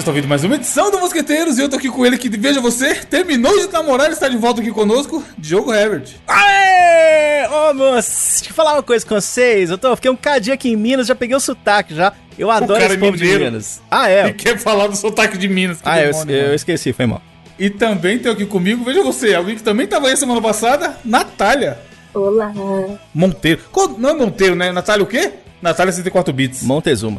Vocês estão ouvindo mais uma edição do Mosqueteiros e eu tô aqui com ele que, veja você, terminou de namorar e está de volta aqui conosco, Diogo Herbert. Aê! Ô, moço, deixa eu falar uma coisa com vocês. Eu tô, fiquei um cadinho aqui em Minas, já peguei o sotaque já. Eu adoro esse é povo de. Minas. Ah, é? E quer falar do sotaque de Minas. que Ah, eu, demônio, eu mano. esqueci, foi mal. E também tem aqui comigo, veja você, alguém que também tava aí semana passada, Natália Olá. Monteiro. Não é Monteiro, né? Natália o quê? Natália 64 bits. Montezuma.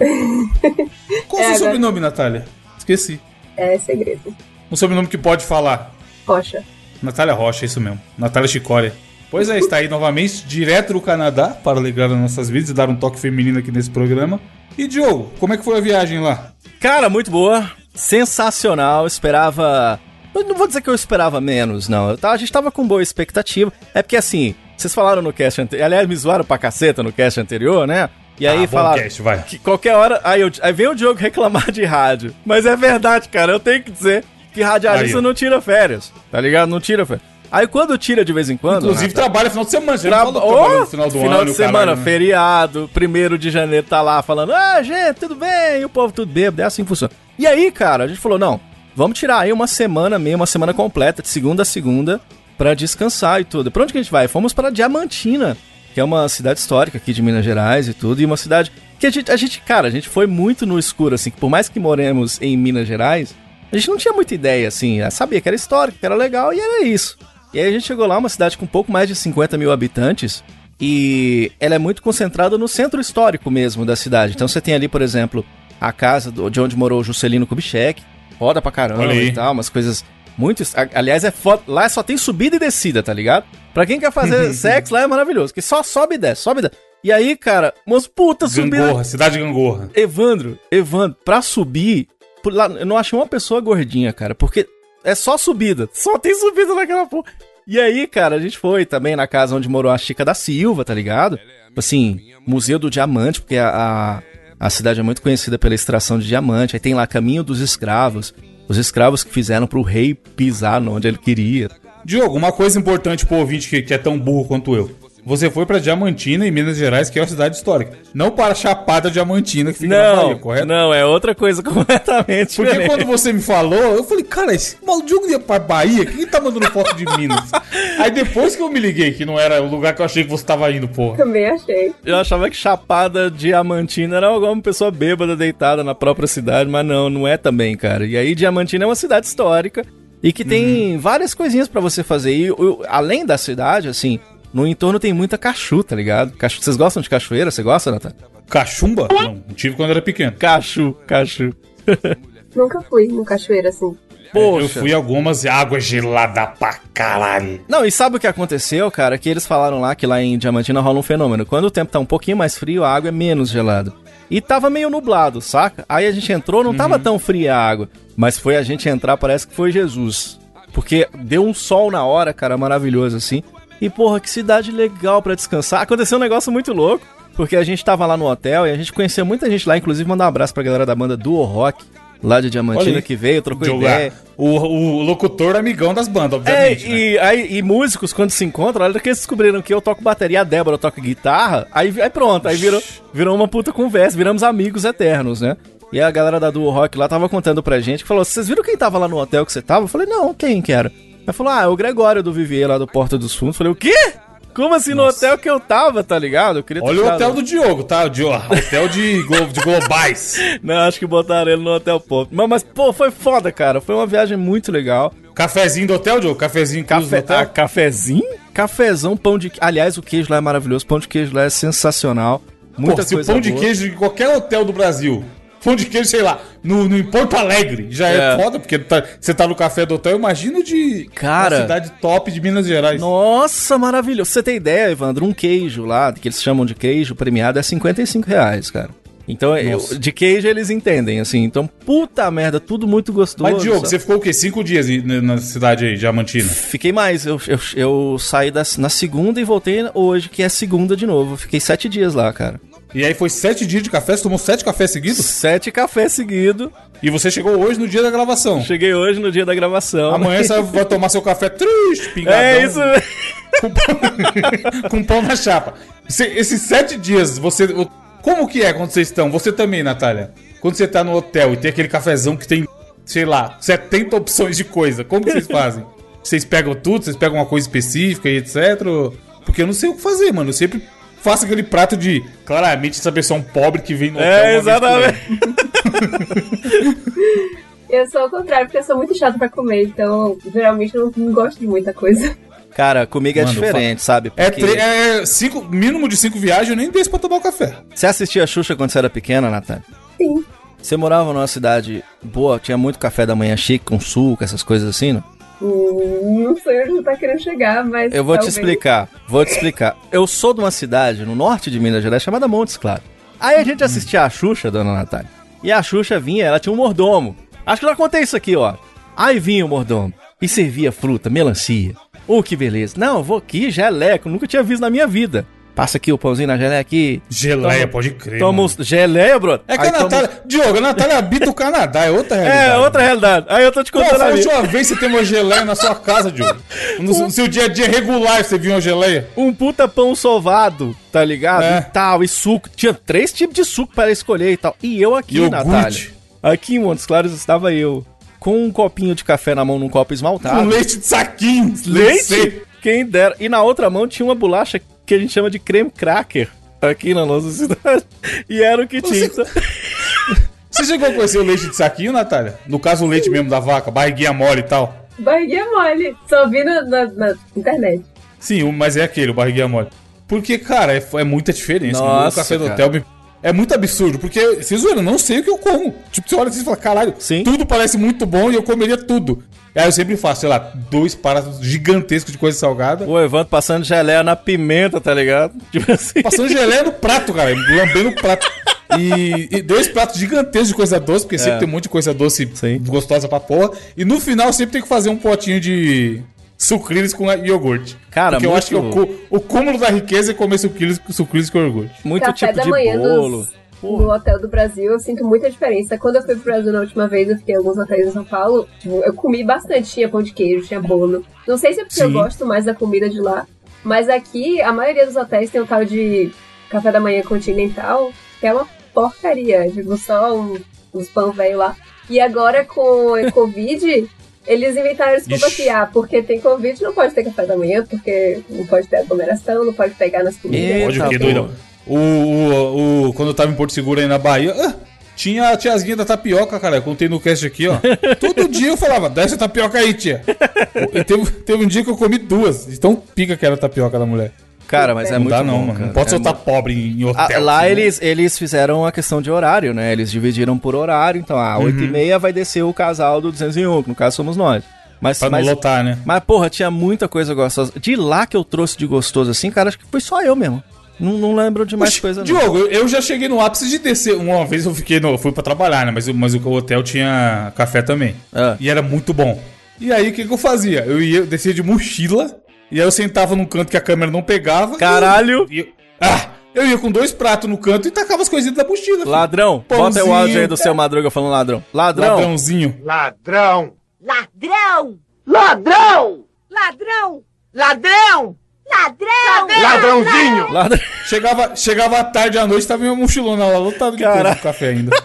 Qual é o É, seu agora- sobrenome, Natália? Esqueci. É segredo. Um sobrenome que pode falar. Rocha. Natália Rocha, isso mesmo. Natália Chicória. Pois é, está aí novamente, direto do Canadá, para alegrar as nossas vidas e dar um toque feminino aqui nesse programa. E Diogo, como é que foi a viagem lá? Cara, muito boa. Sensacional. Esperava. Eu não vou dizer que eu esperava menos, não. Eu tava- a gente tava com boa expectativa. É porque assim, vocês falaram no cast anterior. Aliás, me zoaram pra caceta no cast anterior, né? E aí Ah, bom falaram. cast, vai. Que qualquer hora. Aí, eu, aí vem o Diogo reclamar de rádio. Mas é verdade, cara. Eu tenho que dizer que radialista Aí, não tira férias. Tá ligado? Não tira férias. Aí quando tira de vez em quando. Inclusive trabalha final de semana. Já Tra... Oh, final do final ano. de semana, caralho, né? feriado, primeiro de janeiro tá lá falando, ah, gente, tudo bem, e o povo tudo bêbado, é assim que funciona. E aí, cara, a gente falou, não, vamos tirar aí uma semana mesmo, uma semana completa, de segunda a segunda, pra descansar e tudo. Pra onde que a gente vai? Fomos pra Diamantina, que é uma cidade histórica aqui de Minas Gerais e tudo, e uma cidade que a gente, a gente cara, a gente foi muito no escuro, assim, que por mais que moremos em Minas Gerais, a gente não tinha muita ideia, assim, sabia que era histórico, que era legal, e era isso. E aí a gente chegou lá, uma cidade com um pouco mais de 50 mil habitantes, e ela é muito concentrada no centro histórico mesmo da cidade. Então você tem ali, por exemplo, a casa de onde morou o Juscelino Kubitschek, foda pra caramba e tal, umas coisas muito... Aliás, é foda, lá só tem subida e descida, tá ligado? Pra quem quer fazer sexo, lá é maravilhoso, que só sobe e desce, sobe e desce. E aí, cara, umas puta subida... Gangorra, cidade de Gangorra. Evandro, Evandro, pra subir, lá, eu não achei uma pessoa gordinha, cara, porque é só subida. Só tem subida naquela porra. E aí, cara, a gente foi também na casa onde morou a Chica da Silva, tá ligado? Assim, Museu do Diamante, porque a, a, a cidade é muito conhecida pela extração de diamante. Aí tem lá Caminho dos Escravos. Os escravos que fizeram pro rei pisar onde ele queria. Diogo, uma coisa importante pro ouvinte que, que é tão burro quanto eu. Você foi pra Diamantina, em Minas Gerais, que é uma cidade histórica. Não para Chapada Diamantina, que fica na Não, Bahia, correto? não, é outra coisa completamente Porque diferente. quando você me falou, eu falei, cara, esse maluco ia pra Bahia? Quem tá mandando foto de Minas? Aí depois que eu me liguei, que não era o lugar que eu achei que você tava indo, porra. Também achei. Eu achava que Chapada Diamantina era alguma pessoa bêbada deitada na própria cidade, mas não, não é também, cara. E aí Diamantina é uma cidade histórica e que tem várias coisinhas pra você fazer. E o- além da cidade, assim, no entorno tem muita cachu, tá ligado? Cachu, vocês gostam de cachoeira? Você gosta, Natan? Cachumba? Não, não tive quando era pequeno. Cachu, cachu. Nunca fui no cachoeira assim. Poxa. Eu fui algumas e água gelada pra caralho. Não, e sabe o que aconteceu, cara? Que eles falaram lá que lá em Diamantina rola um fenômeno. Quando o tempo tá um pouquinho mais frio, a água é menos gelada. E tava meio nublado, saca? Aí a gente entrou, não tava tão fria a água. Mas foi a gente entrar, parece que foi Jesus. Porque deu um sol na hora, cara, maravilhoso assim. E porra, que cidade legal pra descansar. Aconteceu um negócio muito louco. Porque a gente tava lá no hotel e a gente conheceu muita gente lá, inclusive mandar um abraço pra galera da banda Duo Rock, lá de Diamantina, que veio, trocou Diogo, ideia. O, o locutor amigão das bandas, É, obviamente. né? e, aí, e músicos, quando se encontram, olha que eles descobriram que eu toco bateria, a Débora toca guitarra, aí, aí pronto, aí virou, virou uma puta conversa, viramos amigos eternos, né? E a galera da Duo Rock lá tava contando pra gente, que falou, vocês viram quem tava lá no hotel que você tava? Eu falei, não, quem que era? Aí falou, ah, é o Gregório do Vivier lá do Porta dos Fundos. Eu falei, o quê? Como assim no hotel que eu tava, tá ligado? Eu queria Olha o hotel do Diogo, tá? O Diogo, hotel de, glo- de globais. Não, acho que botaram ele no hotel pop. Mas, mas, pô, foi foda, cara. Foi uma viagem muito legal. Cafezinho do hotel, Diogo? Cafezinho Café, do hotel? ah, cafezinho? Cafezão, pão de Aliás, o queijo lá é maravilhoso. Pão de queijo lá é sensacional. Muita Pô, se o pão de boa. queijo de qualquer hotel do Brasil, pão de queijo, sei lá, no, no em Porto Alegre, já é, É. foda, porque tá- você tá no café do hotel, imagina de Cara. cidade top de Minas Gerais. Nossa, maravilhoso. Você tem ideia, Evandro? Um queijo lá, que eles chamam de queijo premiado, é 55 reais, cara. Então, eu- de queijo eles entendem, assim. Então, puta merda, tudo muito gostoso. Mas, Diogo, sabe? você ficou o quê? Cinco dias aí na cidade aí, Diamantina? Fiquei mais. Eu, eu, eu saí na segunda e voltei hoje, que é segunda de novo. Fiquei sete dias lá, cara. E aí foi sete dias de café, você tomou sete cafés seguidos? Sete cafés seguidos. E você chegou hoje no dia da gravação. Cheguei hoje no dia da gravação. Amanhã você vai tomar seu café triste, pingadão. É isso com pão, com pão na chapa. Esses sete dias, você. Como que é quando vocês estão? Você também, Natália. quando você tá no hotel e tem aquele cafezão que tem, sei lá, 70 opções de coisa, como que vocês fazem? Vocês pegam tudo? Vocês pegam uma coisa específica e etc? Porque eu não sei o que fazer, mano. Eu sempre faço aquele prato de, claramente, essa pessoa é um pobre que vem no hotel. É, exatamente. Eu sou o contrário, porque eu sou muito chata pra comer, então geralmente eu não, gosto de muita coisa. Cara, comigo é Mano, diferente, sabe? É, Porque tre- é cinco, mínimo de cinco viagens, eu nem desço pra tomar o café. Você assistia a Xuxa quando você era pequena, Natália? Sim. Você morava numa cidade boa, tinha muito café da manhã chique, com suco, essas coisas assim, não? Não sei onde tá querendo chegar, mas. Eu vou te talvez. explicar, vou te explicar. Eu sou de uma cidade no norte de Minas Gerais chamada Montes Claros. Aí a gente assistia a Xuxa, dona Natália. E a Xuxa vinha, ela tinha um mordomo. Acho que eu já contei isso aqui, ó. Aí vinha o mordomo e servia fruta, melancia. Oh, que beleza. Não, eu vou aqui, geleco, nunca tinha visto na minha vida. Passa aqui o pãozinho na geleia aqui. Geleia, Toma- pode crer. Toma mano. geleia, bro. É que a Natália. Diogo, a Natália habita o Canadá, é outra realidade. É, outra realidade. Aí eu tô te Qual contando foi a última vez que você tem uma geleia na sua casa, Diogo? No, no seu dia a dia regular você viu uma geleia? um puta pão sovado, tá ligado? É. E tal, e suco. Tinha três tipos de suco para escolher e tal. E eu aqui, Iogurte. Natália. Aqui em Montes Claros estava eu. Com um copinho de café na mão, num copo esmaltado. Com leite de saquinho. Leite? Quem dera. E na outra mão tinha uma bolacha que a gente chama de creme cracker. Aqui na nossa cidade. E era o que tinha. Você chegou a conhecer o leite de saquinho, Natália? No caso, o leite mesmo da vaca, barriguinha mole e tal. Barriguinha mole. Só vi na, na- na internet. Sim, mas é aquele, o barriguinha mole. Porque, cara, é, é muita diferença. Nossa, o café do hotel me- é muito absurdo. Porque, vocês zoando, eu não sei o que eu como. Tipo, você olha assim e fala, caralho, Sim. tudo parece muito bom e eu comeria tudo. Aí eu sempre faço, sei lá, dois pratos gigantescos de coisa salgada. O Evandro passando geleia na pimenta, tá ligado? Tipo assim. Passando geleia no prato, cara. Lambendo o prato. E, e dois pratos gigantescos de coisa doce, porque sempre tem um monte de coisa doce É. Sim. gostosa pra porra. E no final sempre tem que fazer um potinho de sucrilhos com iogurte. Cara, porque eu muito- acho que o, o cúmulo da riqueza é comer sucrilhos, sucrilhos com iogurte. Muito Café tipo da de manhã bolo. dos- no hotel do Brasil, eu sinto muita diferença. Quando eu fui pro Brasil na última vez, eu fiquei em alguns hotéis em São Paulo, tipo, eu comi bastante, tinha pão de queijo, tinha bolo. Não sei se é porque eu Sim. gosto mais da comida de lá, mas aqui a maioria dos hotéis tem um tal de café da manhã continental, que é uma porcaria, tipo, só um, uns pão velho lá. E agora com a Covid, eles inventaram desculpa Ixi. que, ah, porque tem Covid, não pode ter café da manhã, porque não pode ter aglomeração, não pode pegar nas comidas. Eita, Pode pô. doidão? O, o, o- quando eu tava em Porto Seguro aí na Bahia, ah, tinha a tiazinha da tapioca, cara. Eu contei no cast aqui, ó. Todo dia eu falava, dá essa tapioca aí, tia. E teve, teve um dia que eu comi duas. de Tão pica que era a tapioca da mulher. Cara, mas é não muito dá, não, bom, mano. cara. Não pode É soltar pobre em, Ah, hotel. lá senão- eles, eles fizeram a questão de horário, né? Eles dividiram por horário, então ah, 8 e meia vai descer o casal do 201, que no caso somos nós. Mas, Pra não mas, lotar, né? mas, porra, tinha muita coisa gostosa. De lá que eu trouxe de gostoso assim, cara, acho que foi só eu mesmo. Não, não lembro de mais Oxi, coisa, não. Diogo, eu- já cheguei no ápice de descer. Uma vez eu fiquei no, eu fui pra trabalhar, né? Mas, o- mas o hotel tinha café também. Ah. E era muito bom. E aí, o que, que eu fazia? Eu ia eu descia de mochila, e aí eu sentava num canto que a câmera não pegava. Caralho! E eu, ah, eu ia com dois pratos no canto e tacava as coisinhas da mochila. filho. Ladrão, bota Pãozinho, o áudio aí do seu Madruga falando ladrão. Ladrão, Ladrãozinho. Ladrão! Ladrão! Ladrão! Ladrão! Ladrão! Ladrão! Ladrãozinho! ladrão. Chegava, chegava à tarde à noite, tava minha mochilona lá, lotada de coisa, de café ainda.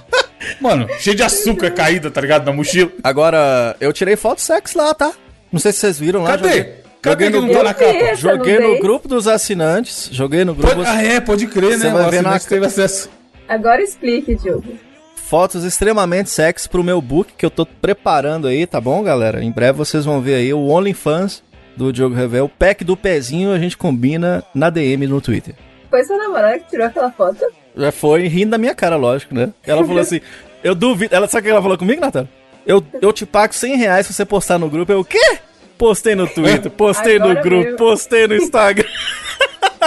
Mano, cheio de açúcar caída, tá ligado? Na mochila. Agora, eu tirei foto sexy lá, tá? Não sei se vocês viram lá. Cadê? Joguei, Cadê joguei que no, não tá na capa? joguei no grupo dos assinantes. Joguei no grupo. Pode- ah, é, pode crer, Você né? vai O ver na teve acesso. Agora explique, Diogo. fotos extremamente sexy pro meu book que eu tô preparando aí, tá bom, galera? Em breve vocês vão ver aí o OnlyFans do Diogo Revel. O pack do pezinho a gente combina na DM no Twitter. Foi sua namorada que tirou aquela foto? Já foi rindo da minha cara, lógico, né? Ela falou assim, eu duvido... Ela, sabe o que ela falou comigo, Natália? Eu, eu te pago 100 reais se você postar no grupo. Eu, o quê? Postei no Twitter, postei no Agora grupo, veio. postei no Instagram.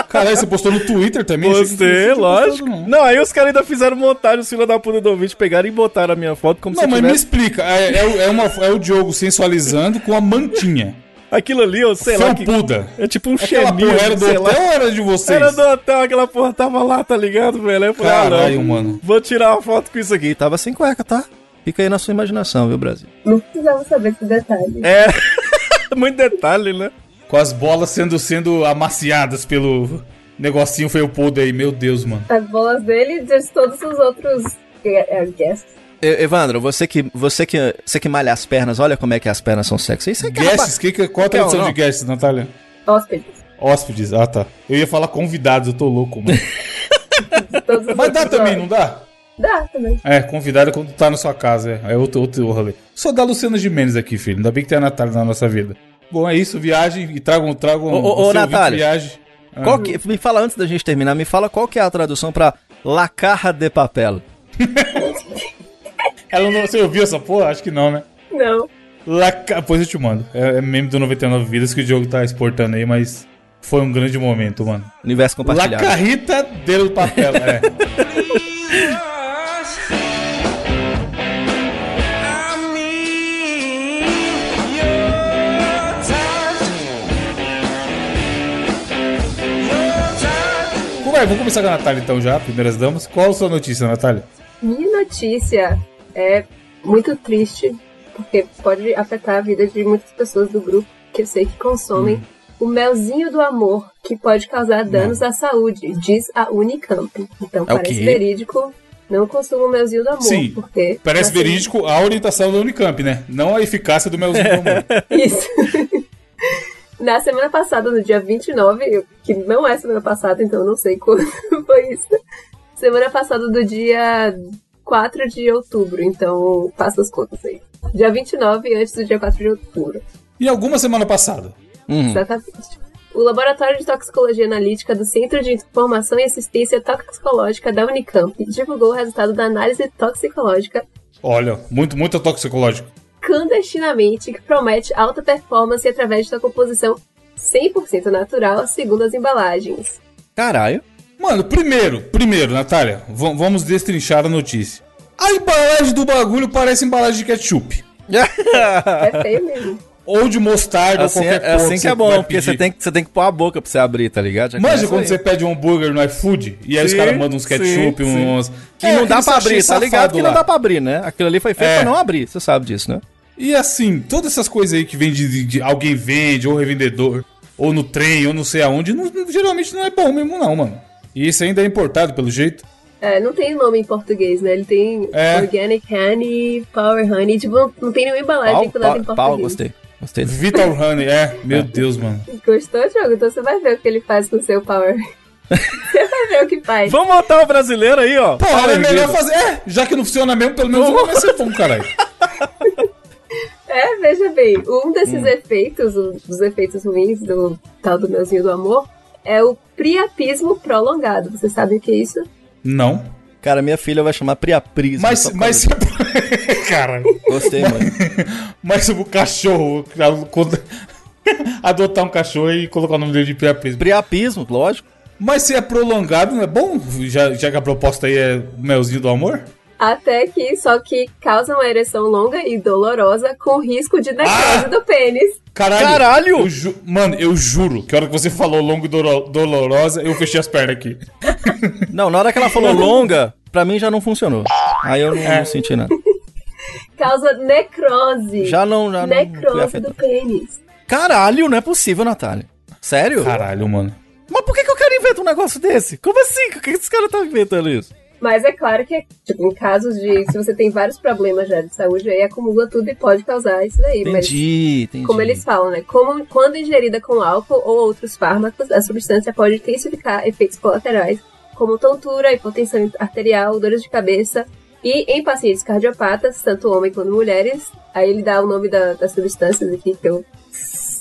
Caralho, você postou no Twitter também? Postei, lógico. Não, aí os caras ainda fizeram montagem, os filhos da puta do ouvinte pegaram e botaram a minha foto como Não, se mas me tivesse... explica. É, é, o- é uma, é o Diogo sensualizando com a mantinha. Aquilo ali, eu sei lá que... Felpuda. É tipo um cheminho, era do hotel lá. ou era de vocês? Era do hotel, aquela porra tava lá, tá ligado, velho? Aí eu falei, ah, Caralho, não, mano. vou tirar uma foto com isso aqui. Tava sem cueca, tá? Fica aí na sua imaginação, viu, Brasil? Não precisava saber esse detalhe. É, muito detalhe, né? Com as bolas sendo, sendo amaciadas pelo negocinho felpudo aí. Meu Deus, mano. As bolas dele e de todos os outros É, é, guest. E- Evandro, você que, você, que, você que malha as pernas, olha como é que as pernas são sexy. Isso é é Guests, que, que, qual a é tradução de guests, Natália? Hóspedes. Hóspedes, ah tá. Eu ia falar convidados, eu tô louco, mano. Mas dá também, não dá? Dá também. É, convidado é quando tá na sua casa, é. É outro, outro rolê. Só da Luciana Gimenez aqui, filho. Ainda bem que tem a Natália na nossa vida. Bom, é isso, viagem e tragam, tragam. Ô, ô, ô, Natália. Viagem. Ah. Qual que, me fala antes da gente terminar, me fala qual que é a tradução pra La Carra de Papel. Ela não, você ouviu essa porra? Acho que não, né? Não. Laca... Depois eu te mando. É, é meme do 99 Vidas que o Diogo tá exportando aí, mas foi um grande momento, mano. Universo La compartilhado. Carrita del Papel. É. Vamos começar com a Natália então já, primeiras damas. Qual a sua notícia, Natália? Minha notícia é muito triste, porque pode afetar a vida de muitas pessoas do grupo que eu sei que consomem o melzinho do amor, que pode causar danos à saúde, diz a Unicamp. Então É parece verídico. Não consuma o melzinho do amor, Sim, porque. Parece assim, verídico a orientação da Unicamp, né? Não a eficácia do melzinho do amor. Isso. Na semana passada, no dia 29, eu- que não é semana passada, então eu não sei quando foi isso. Semana passada do dia 4 de outubro, então faça as contas aí. Dia 29 antes do dia 4 de outubro. E alguma semana passada. Uhum. Exatamente. O Laboratório de Toxicologia Analítica do Centro de Informação e Assistência Toxicológica da Unicamp divulgou o resultado da análise toxicológica Olha, muito, muito toxicológico. clandestinamente que promete alta performance através da composição 100% natural, segundo as embalagens. Caralho. Mano, primeiro, primeiro, Natália, vamos destrinchar a notícia. A embalagem do bagulho parece embalagem de ketchup. É feio mesmo. Ou de mostarda, assim ou é, qualquer é porra assim que é bom, porque você tem, que- você tem que pôr a boca pra você abrir, tá ligado? Já Manja começa quando aí. você pede um hambúrguer no iFood e aí os Sim, caras mandam uns sim, ketchup, sim. uns. Que É, não dá pra abrir, tá ligado? Que não dá pra abrir, né? Aquilo ali foi feito É. pra não abrir, você sabe disso, né? E assim, todas essas coisas aí que vem de, de- de alguém vende, ou revendedor, ou no trem, ou não sei aonde, não- geralmente não é bom mesmo, não, mano. E isso ainda é importado, pelo jeito. É, não tem nome em português, né? Ele tem É. Organic Honey, Power Honey, tipo, não, tem nenhuma embalagem Pau, vinculada pau, em pau, português. gostei. Gostei. Vital Honey, é. Meu Deus, mano. Gostou, Diogo? Então você vai ver o que ele faz com o seu Power. você vai ver o que faz. Vamos botar o brasileiro aí, ó. Porra, é melhor fazer. É, já que não funciona mesmo, pelo menos não vai ser bom, caralho. É, veja bem, um desses Hum. efeitos, um dos efeitos ruins do tal do melzinho do amor, é o priapismo prolongado. Você sabe o que é isso? Não. Cara, minha filha vai chamar Priaprismo. Mas, mas. Cara. Gostei, mano. mas o cachorro. Adotar um cachorro e colocar o nome dele de Priaprismo. Priapismo, lógico. Mas se é prolongado, não é bom? Já, já que a proposta aí é o melzinho do amor? Até que, só que causa uma ereção longa e dolorosa com risco de necrose Ah! do pênis. Caralho! Caralho! eu ju- Mano, eu juro que a hora que você falou longo e dolo- dolorosa, eu fechei as pernas aqui. Não, na hora que ela falou longa, pra mim já não funcionou. Aí eu não, É. não senti nada. Causa necrose. Já não, já não. não necrose afetado. do pênis. Caralho, não é possível, Natália. Sério? Caralho, mano. Mas por que, que o cara inventa um negócio desse? Como assim? Por que esse cara tá inventando isso? Mas é claro que, tipo, em casos de. Se você tem vários problemas já de saúde, aí acumula tudo e pode causar isso daí. Mas Entendi, entendi. Como eles falam, né? Como, quando ingerida com álcool ou outros fármacos, a substância pode intensificar efeitos colaterais, como tontura, hipotensão arterial, dores de cabeça. E em pacientes cardiopatas, tanto homens quanto mulheres, aí ele dá o nome da- das substâncias aqui, que eu.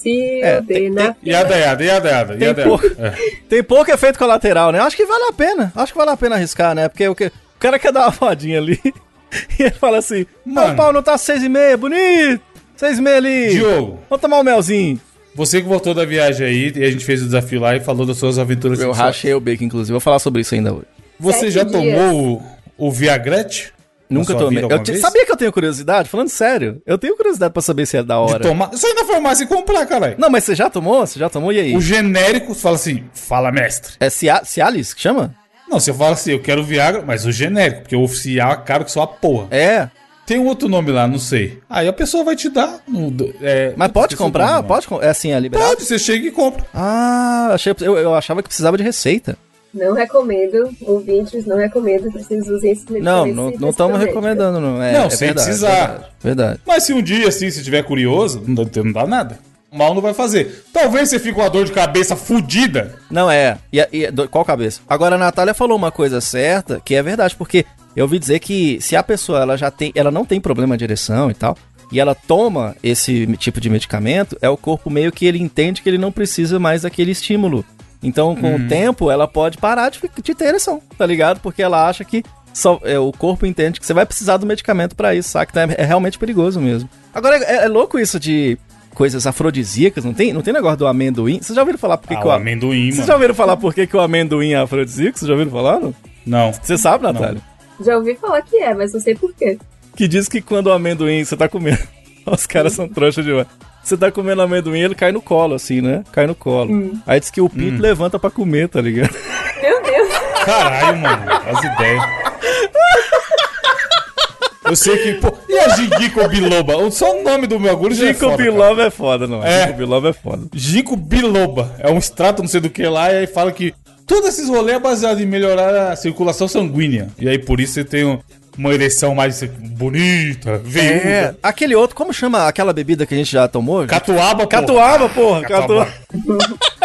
É, tem- Sildenafil. Yada, yada, yada, yada. Tem yada, pouco. É. Tem pouco efeito colateral, né? Acho que vale a pena. Acho que vale a pena arriscar, né? Porque o, que, o cara quer dar uma fodinha ali e ele fala assim: Mano. Meu pau não tá seis e meia, bonito! Seis e meia ali! Diogo, Vamos tomar um melzinho. você que voltou da viagem aí, e a gente fez o desafio lá e falou das suas aventuras Eu rachei o bacon, inclusive. Vou falar sobre isso ainda hoje. Você Sete já dias. tomou o, Viagrete? Nunca tomei. Eu te- sabia que eu tenho curiosidade? Falando sério, eu tenho curiosidade pra saber se é da De hora. tomar. Só ir na farmácia e comprar, caralho. Não, mas você já tomou? Você já tomou? E aí? O genérico, você fala assim, fala mestre. É Cia- Cialis que chama? Não, você fala assim, eu quero Viagra, mas o genérico, porque o oficial é caro que só a porra. É. Tem um outro nome lá, não sei. Aí a pessoa vai te dar. do- é, Mas pode comprar? nome, Pode? É assim, é liberado? Pode, você chega e compra. Ah, achei, eu, eu achava que precisava de receita. Não recomendo, ouvintes, não recomendo que vocês usem esses Não, medicamentos. não não estamos recomendando, não. É, Não, é sem verdade, precisar. Verdade, verdade. Mas se um dia, assim, se tiver curioso, não dá, não dá nada. Mal não vai fazer. Talvez você fique com a dor de cabeça fudida. Não é. E, e- do- qual cabeça? Agora a Natália falou uma coisa certa, que é verdade, porque eu ouvi dizer que se a pessoa ela já tem, ela não tem problema de ereção e tal, e ela toma esse tipo de medicamento, é o corpo meio que ele entende que ele não precisa mais daquele estímulo. Então, com o tempo, ela pode parar de, de ter ereção, tá ligado? Porque ela acha que só, é, o corpo entende que você vai precisar do medicamento pra isso, sabe? Então é, é realmente perigoso mesmo. Agora, é, é louco isso de coisas afrodisíacas, não tem, não tem negócio do amendoim? Vocês já ouviram falar por que, ah, que o amendoim, vocês já ouviram falar por que, que o amendoim é afrodisíaco? Vocês já ouviram falar? Não? Não. Você sabe, Natália? Já ouvi falar que é, mas não sei porquê. Que diz que quando o amendoim você tá comendo. Os caras são trouxas demais. Você tá comendo amendoim, ele cai no colo, assim, né? Cai no colo. Aí diz que o pinto levanta pra comer, tá ligado? Meu Deus. Caralho, mano. As ideias. Eu sei que, pô. E a Ginkgo biloba? Só o nome do meu agulho já é foda, cara. biloba é foda, não. É. Ginkgo biloba é foda. Ginkgo biloba. É um extrato não sei do que lá, e aí fala que todos esses rolês é baseado em melhorar a circulação sanguínea. E aí por isso você tem um- uma ereção mais bonita, É, veiuda. aquele outro, como chama aquela bebida que a gente já tomou? Catuaba, pô. Catuaba, porra. Catuaba.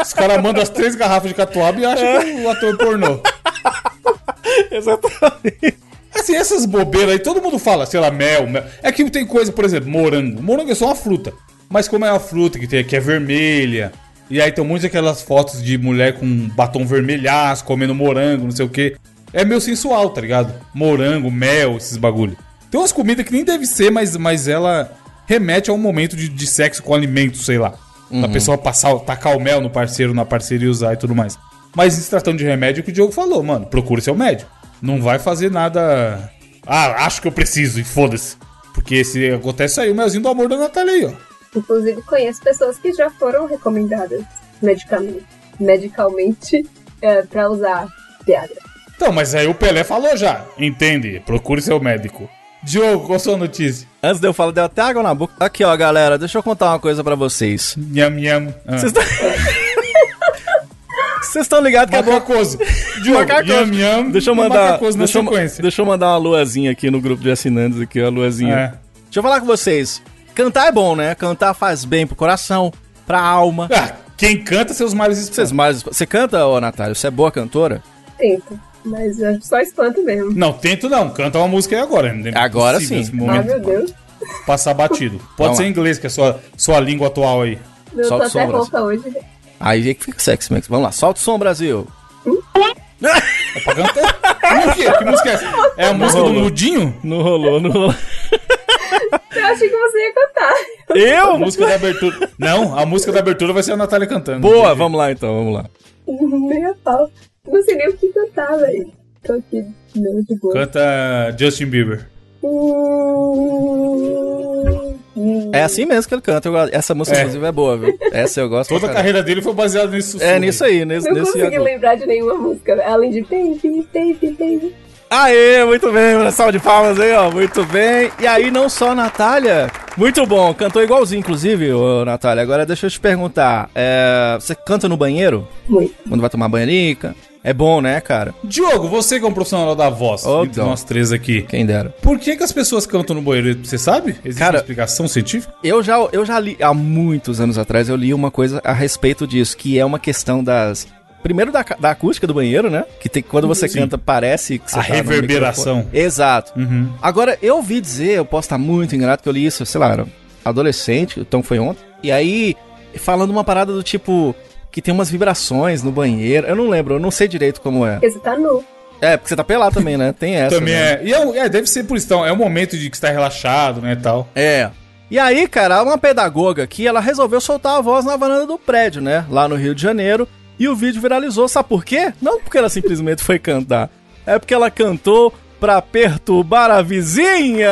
Os caras mandam as três garrafas de catuaba e acham que o ator é pornô. Exatamente. Assim, essas bobeiras aí, todo mundo fala, sei lá, mel, mel. É que tem coisa, por exemplo, morango. Morango é só uma fruta. Mas como é uma fruta que, tem, que é vermelha, e aí tem um monte daquelas fotos de mulher com batom vermelhaço, comendo morango, não sei o que. É meio sensual, tá ligado? Morango, mel, esses bagulho. Tem umas comidas que nem deve ser, mas, mas ela remete a um momento de, de sexo com alimento, sei lá. Da pessoa passar, tacar o mel no parceiro, na parceira e usar e tudo mais. Mas se tratando de remédio, é o que o Diogo falou, mano, procure seu médico. Não vai fazer nada. Ah, acho que eu preciso, e foda-se. Porque se acontece aí o melzinho do amor da Natália aí, ó. Inclusive, conheço pessoas que já foram recomendadas medicamente, medicalmente é, pra usar Viagra. Então, mas aí o Pelé falou já. Entende? Procure seu médico. Diogo, qual a sua notícia? Antes de eu falar, deu até água na boca. Aqui, ó, galera, deixa eu contar uma coisa pra vocês. Nham, nham. Ah. Vocês estão... Vocês estão ligados que é bom... Macacoso. Diogo, Macacoso. nham, nham. Deixa eu mandar. Macacoso na Deixa eu, sequência. deixa eu mandar uma luazinha aqui no grupo de assinantes aqui, ó, a luazinha. É. Deixa eu falar com vocês. Cantar é bom, né? Cantar faz bem pro coração, pra alma. Ah, quem canta seus males Vocês espantam. mais. Você canta, ô Natália? Você é boa cantora? Tento, mas é só espanto mesmo. Não, tento não. Canta uma música aí agora. Não é Agora sim. Ah, meu Deus. passar batido. Pode Vamos ser lá. inglês, que é a sua, sua língua atual aí. Eu Solta tô o som, até Brasil. rouca hoje. Aí é que fica sexy, Max. Vamos lá, solta o som, Brasil. É pra cantar? Por quê? Que música é essa? É a música do rolou. Mudinho? Não rolou, não rolou. Eu achei que você ia cantar. A Eu? música da abertura. Não, a música da abertura vai ser a Natália cantando. Boa, vamos lá então, vamos lá. A pau. Não sei nem o que cantar, velho. Tô aqui, não, de boa. Canta Justin Bieber. É assim mesmo que ele canta. Essa música, É. inclusive, é boa, viu? Essa eu gosto. Toda a carreira dele foi baseada nisso. É nisso aí, nesse, Não nesse consegui lembrar de nenhuma música, além de baby, baby, baby. Aê, muito bem, uma salva de palmas aí, ó, muito bem. E aí, não só a Natália, muito bom, cantou igualzinho, inclusive, ô, Natália. Agora deixa eu te perguntar, é, você canta no banheiro? Muito. Quando vai tomar banharica? É bom, né, cara? Diogo, você que é um profissional da voz, Ô, entre nós três aqui. Quem dera. Por que, que as pessoas cantam no banheiro? Você sabe? Existe Cara- uma explicação científica? Eu já, eu já li, há muitos anos atrás, eu li uma coisa a respeito disso, que é uma questão das... Primeiro da, da acústica do banheiro, né? Que tem, quando você Sim. canta, parece que você A tá reverberação. Exato. Uhum. Agora, eu ouvi dizer, eu posso estar muito enganado, que eu li isso, sei lá, adolescente, então foi ontem. E aí, falando uma parada do tipo, que tem umas vibrações no banheiro. Eu não lembro, eu não sei direito como é. Porque você tá nu. É, porque você tá pelado também, né? Tem essa. Também né? é. E é, é, deve ser por isso. Então, é um momento de que está relaxado, né, e tal. É. E aí, cara, uma pedagoga aqui, ela resolveu soltar a voz na varanda do prédio, né? Lá no Rio de Janeiro. E o vídeo viralizou. Sabe por quê? Não porque ela simplesmente foi cantar. É porque ela cantou pra perturbar a vizinha.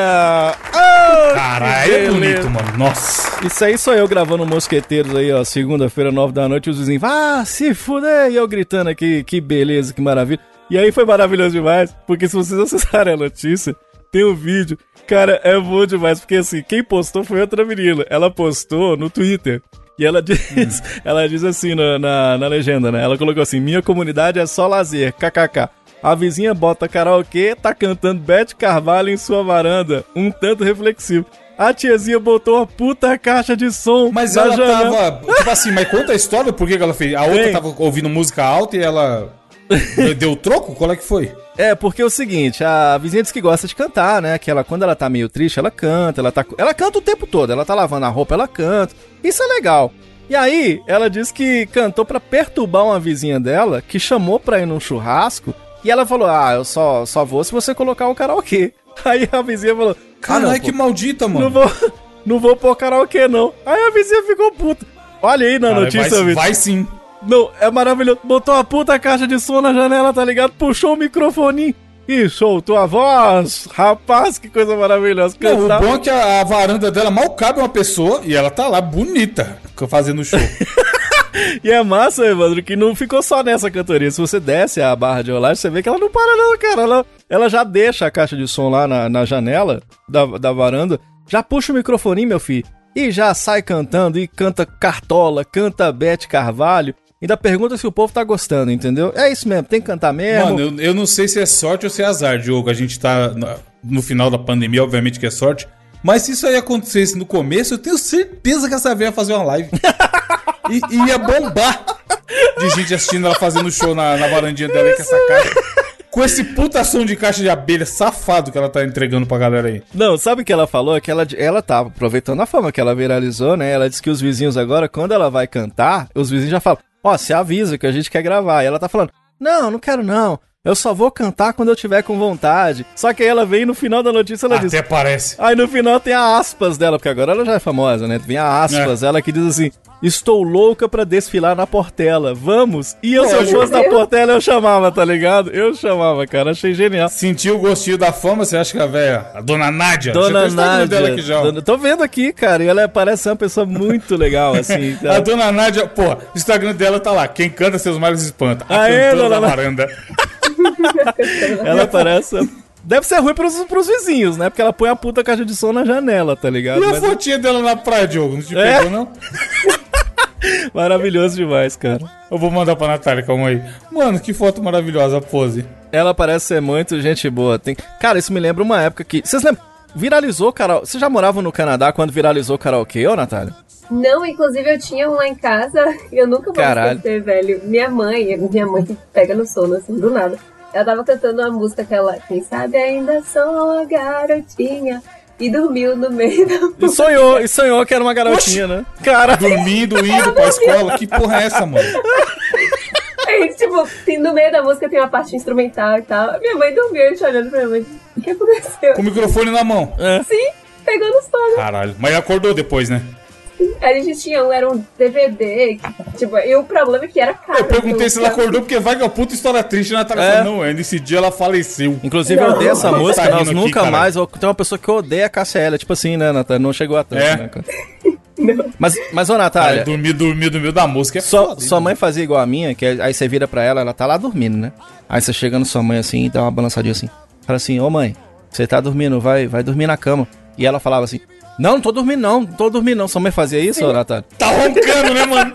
Oh, Caralho, é bonito, mano. Nossa. Isso aí sou eu gravando Mosqueteiros aí, ó, segunda-feira, nove da noite, os vizinhos, ah, se fuder, e eu gritando aqui, que beleza, que maravilha. E aí foi maravilhoso demais, porque se vocês acessarem a notícia, tem um vídeo, cara, é bom demais, porque assim, quem postou foi outra menina, ela postou no Twitter. E ela diz, ela diz assim na, na, na legenda, né? Ela colocou assim: Minha comunidade é só lazer, kkk. A vizinha bota karaokê, tá cantando Bete Carvalho em sua varanda, um tanto reflexivo. A tiazinha botou uma puta caixa de som Mas ela janela. tava. Tipo assim, mas conta a história por que ela fez. A outra Tem. tava ouvindo música alta e ela. deu troco? Qual é que foi? É, porque é o seguinte, a vizinha diz que gosta de cantar, né? Que ela, quando ela tá meio triste, ela canta, ela tá. Ela canta o tempo todo, ela tá lavando a roupa, ela canta. Isso é legal. E aí, ela diz que cantou pra perturbar uma vizinha dela, que chamou pra ir num churrasco, e ela falou: Ah, eu só, só vou se você colocar o karaokê. Aí a vizinha falou: Caralho, ah, não, que maldita, mano. não vou, não vou pôr karaokê, não. Aí a vizinha ficou puta. Olha aí na Cara, notícia, vai, vai sim. Não, é maravilhoso. Botou a puta caixa de som na janela, tá ligado? Puxou o microfone e soltou a voz. Rapaz, que coisa maravilhosa. Não, o bom é que a, a varanda dela mal cabe uma pessoa e ela tá lá bonita fazendo show. E é massa, Evandro, que não ficou só nessa cantoria. Se você desce a barra de rolagem, você vê que ela não para não, cara. Ela, ela já deixa a caixa de som lá na, na janela da, da varanda, já puxa o microfone, meu filho, e já sai cantando, e canta Cartola, canta Bete Carvalho. Ainda pergunta se o povo tá gostando, entendeu? É isso mesmo, tem que cantar mesmo. Mano, eu, eu não sei se é sorte ou se é azar, Diogo. A gente tá no, no final da pandemia, obviamente que é sorte. Mas se isso aí acontecesse no começo, eu tenho certeza que essa velha ia fazer uma live. e, e ia bombar de gente assistindo ela fazendo show na, na varandinha dela com essa caixa. Com esse puta som de caixa de abelha safado que ela tá entregando pra galera aí. Não, sabe o que ela falou? É que ela, ela tava aproveitando a fama que ela viralizou, né? Ela disse que os vizinhos agora, quando ela vai cantar, os vizinhos já falam, ó, se avisa que a gente quer gravar. E ela tá falando, não, não quero não. Eu só vou cantar quando eu tiver com vontade. Só que aí ela vem no final da notícia ela diz. Até parece. Aí no final tem a aspas dela, porque agora ela já é famosa, né? Vem a aspas, ela que diz assim: Estou louca pra desfilar na Portela. Vamos? E eu, se eu fosse na. Portela, eu chamava, tá ligado? Eu chamava, cara. Achei genial. Sentiu o gostinho da fama, você acha que a velha, a dona Nádia, Dona você Nádia. dela aqui já. Dona- Tô vendo aqui, cara. E ela parece ser uma pessoa muito legal, assim. tá? A dona Nádia, pô, o Instagram dela tá lá. Quem canta seus males espanta. A Aê, cantora dona da varanda. Ela parece. Deve ser ruim pros, pros vizinhos, né? Porque ela põe a puta caixa de som na janela, tá ligado? E a Mas fotinha dela na praia, Diogo? Não te É? pegou, não? maravilhoso demais, cara. Eu vou mandar pra Natália, calma aí. Mano, que foto maravilhosa a pose. Ela parece ser muito gente boa. Tem... Cara, isso me lembra uma época que. Vocês lembram? Viralizou karaokê. Você já morava no Canadá quando viralizou karaokê, ô Natália? Não, inclusive eu tinha um lá em casa e eu nunca vou Caralho. esquecer, velho. Minha mãe, minha mãe que pega no sono, assim, do nada. Ela tava cantando uma música que ela, quem sabe ainda sou a garotinha. E dormiu no meio da E sonhou, e sonhou que era uma garotinha, né? Cara, Dormindo, indo pra escola. Que porra é essa, mano? Aí, tipo, no meio da música tem uma parte instrumental e tal. Minha mãe dormiu, a gente olhando pra minha mãe. O que aconteceu? Com o microfone na mão. Sim, pegou no sono. Caralho. Mas acordou depois, né? Aí a gente tinha um, era um DVD. que, Tipo, e o problema é que era caro. Eu perguntei se ela então- acordou, porque vai que é uma puta história triste. A Natália É. falou, não, é, nesse dia ela faleceu. Inclusive, eu Não. odeio essa Tá música, rindo nós aqui, nunca mais. Tem uma pessoa que odeia a KCL, tipo assim, né, Natália? Não chegou a tanto, É. né? Mas, mas, ô, Natália, dormir, dormir, dormir da música é sua, foda, sua mãe fazia igual a minha, que aí você vira pra ela, ela tá lá dormindo, né? Aí você chega na sua mãe assim e dá uma balançadinha assim. Fala assim, ô mãe, você tá dormindo, vai, vai dormir na cama. E ela falava assim, não, não tô dormindo não, não tô dormindo não. Sua mãe fazia isso, Natália? Tá roncando, né, mano?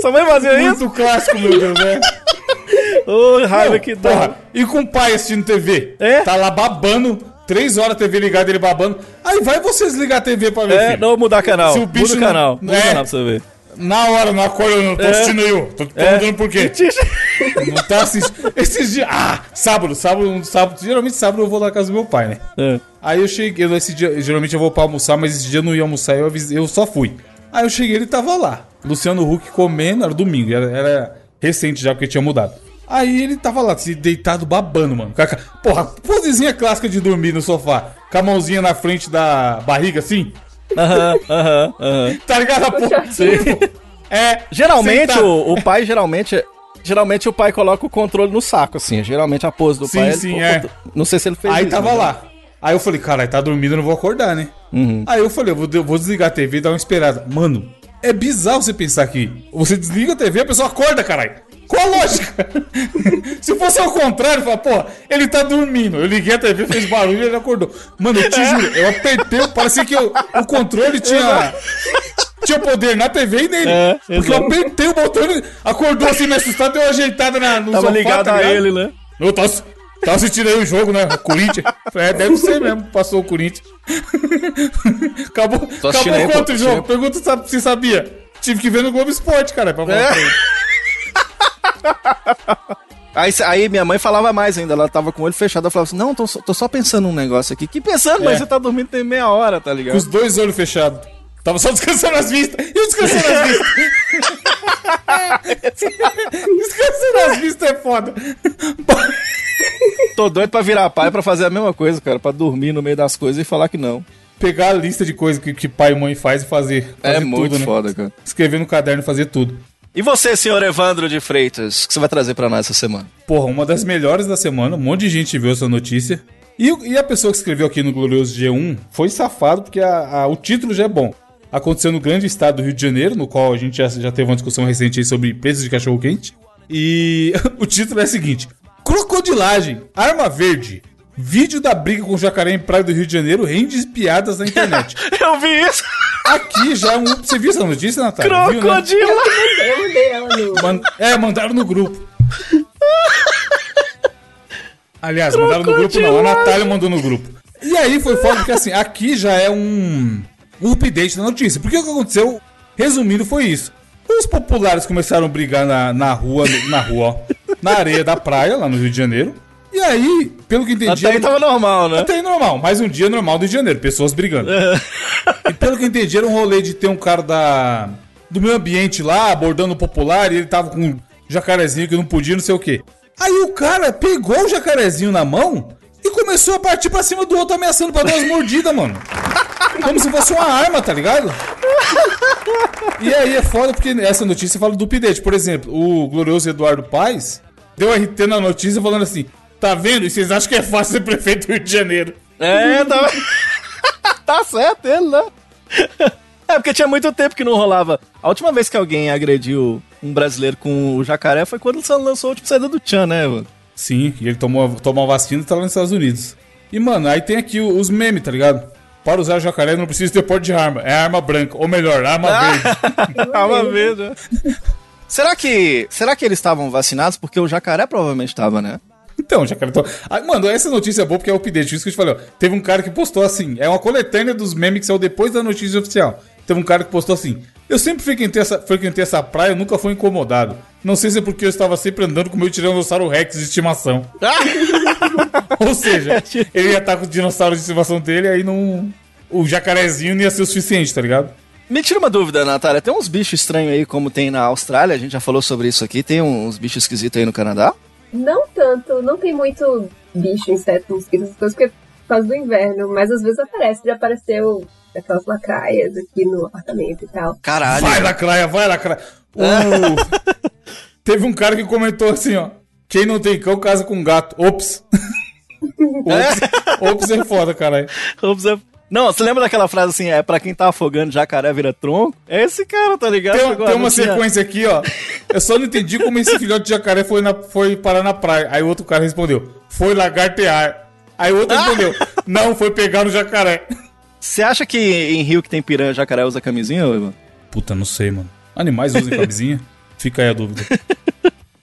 Sua mãe fazia isso? Muito clássico, meu Deus, né? Ô, raiva Não, que dá. porra, e com o pai assistindo TV? É? Tá lá babando, três horas a TV ligada, ele babando. Aí vai vocês ligar a TV pra ver, É, filho. não mudar canal. Se o Muda bicho o não- canal. Muda o É. canal pra você ver. Na hora, não acorda, eu não tô É. assistindo aí, ó. Tô, tô É. mudando por quê? Não tá assistindo. Esses dias. Ah, sábado, sábado, sábado. Geralmente sábado eu vou lá na casa do meu pai, né? É. Aí eu cheguei, eu, esse dia, geralmente eu vou pra almoçar, mas esse dia eu não ia almoçar, eu, avisei- eu só fui. Aí eu cheguei, ele tava lá. Luciano Huck comendo, era domingo, era, era recente já, porque tinha mudado. Aí ele tava lá, se deitado, babando, mano. Porra, posezinha clássica de dormir no sofá. Com a mãozinha na frente da barriga, assim. Aham, aham, aham. Tá ligado a porra? É. Geralmente, sentado. o, o pai, geralmente. Geralmente o pai coloca o controle no saco, assim. Geralmente a pose do Sim, pai. sim, é. contro- Não sei se ele fez Aí isso. tava mas- lá. Aí eu falei, caralho, tá dormindo, eu não vou acordar, né? Uhum. Aí eu falei, eu vou, eu vou desligar a TV e dar uma esperada. Mano, é bizarro você pensar que você desliga a TV e a pessoa acorda, caralho. Qual a lógica? Se fosse ao contrário, fala, pô, ele tá dormindo. Eu liguei a TV, fez barulho e ele acordou. Mano, eu te juro, eu apertei, parecia que eu- o controle tinha. tinha poder na TV e nele. É, porque eu apertei o botão, ele acordou assim, me assustado, deu uma ajeitada na, no Tava sofá, ligado tá ligado? ele, né? Eu tava, tava assistindo aí o jogo, né? O Corinthians. É, deve ser mesmo, passou o Corinthians. acabou Tô acabou aí, quanto pô, o jogo? Pergunta se sabia. Tive que ver no Globo Esporte, cara, pra falar É. Aí, aí minha mãe falava mais ainda, ela tava com o olho fechado, ela falava assim, não, tô, só- tô só pensando num negócio aqui. Que pensando, mas É. você tá dormindo tem meia hora, tá Com ligado? os dois olhos fechados. Tava só descansando as vistas. E eu descansando as vistas? descansando as vistas é foda. Tô doido pra virar pai pra fazer a mesma coisa, cara, pra dormir no meio das coisas e falar que não. Pegar a lista de coisas que, que pai e mãe faz e fazer. É fazer muito tudo, né? foda, cara. Escrever no caderno e fazer tudo. E você, senhor Evandro de Freitas, o que você vai trazer pra nós essa semana? Porra, uma das melhores da semana. Um monte de gente viu essa notícia. E, e a pessoa que escreveu aqui no Glorioso G1 foi safado, porque a- a- o título já é bom. Aconteceu no grande estado do Rio de Janeiro, no qual a gente já, já teve uma discussão recente aí sobre preços de cachorro-quente. E o título é o seguinte: Crocodilagem, arma verde. Vídeo da briga com o jacaré em praia do Rio de Janeiro rende piadas na internet. Eu vi isso! Aqui já é um. Você viu essa notícia, Natália? Viu, né? Crocodilo! Eu mandei ela no. Man- É, mandaram no grupo. Aliás, mandaram no grupo não, a Natália mandou no grupo. E aí foi foda porque assim, aqui já é um, um update da notícia. Porque o que aconteceu, resumindo, foi isso. Os populares começaram a brigar na, na rua, na rua, ó, na areia da praia, lá no Rio de Janeiro. E aí, pelo que entendi... Até aí tava normal, né? Até aí normal, mais um dia normal do Rio de Janeiro, pessoas brigando. E pelo que entendi, era um rolê de ter um cara da, do meio ambiente lá, abordando o popular, e ele tava com um jacarezinho que não podia, não sei o quê. Aí o cara pegou o jacarezinho na mão e começou a partir pra cima do outro, ameaçando pra dar umas mordidas, mano. Como se fosse uma arma, tá ligado? E aí é foda porque essa notícia fala do update. Por exemplo, o glorioso Eduardo Paes deu RT na notícia falando assim: tá vendo? E vocês acham que é fácil ser prefeito do Rio de Janeiro? É, tá... tá certo ele, né? É, porque tinha muito tempo que não rolava. A última vez que alguém agrediu um brasileiro com o jacaré foi quando ele lançou a última saída do Tchan, né, mano? Sim, e ele tomou, tomou a vacina e tá lá nos Estados Unidos. E, mano, aí tem aqui o- os memes, tá ligado? Para usar jacaré não precisa ter porte de arma, é arma branca, ou melhor, arma verde. Ah, uma vez, né? Será que, será que eles estavam vacinados? Porque o jacaré provavelmente estava, né? Então, jacaré... To... Ah, mano, essa notícia é boa porque é o update, isso que eu te falei, ó. Teve um cara que postou assim, é uma coletânea dos memes que saiu depois da notícia oficial. Teve um cara que postou assim, eu sempre frequentei essa, frequentei essa praia, nunca fui incomodado. Não sei se é porque eu estava sempre andando com o meu Tiranossauro Rex de estimação. Ou seja, ele ia estar com o dinossauro de estimação dele, aí não... O jacarezinho não ia ser o suficiente, tá ligado? Me tira uma dúvida, Natália. Tem uns bichos estranhos aí, como tem na Austrália, a gente já falou sobre isso aqui. Tem uns bichos esquisitos aí no Canadá? Não tanto, não tem muito bicho, inseto, mosquito, essas coisas, porque por causa do inverno, mas às vezes aparece. Já apareceu aquelas lacraias aqui no apartamento e tal. Caralho. Vai, lacraia, vai, lacraia. O- Teve um cara que comentou assim, ó. Quem não tem cão, casa com gato. Ops. Ops, Ops é foda, caralho. Ops, é- Não, você lembra daquela frase assim, é pra quem tá afogando jacaré vira tronco? É esse cara, tá ligado? Tem, Agora, tem uma tinha- sequência aqui, ó. Eu só não entendi como esse filhote de jacaré foi, na, foi parar na praia. Aí o outro cara respondeu, foi lagartear. Aí o outro respondeu, não, foi pegar no jacaré. Você acha que em rio que tem piranha, jacaré usa camisinha, Ivan? Puta, não sei, mano. Animais usam camisinha? Fica aí a dúvida.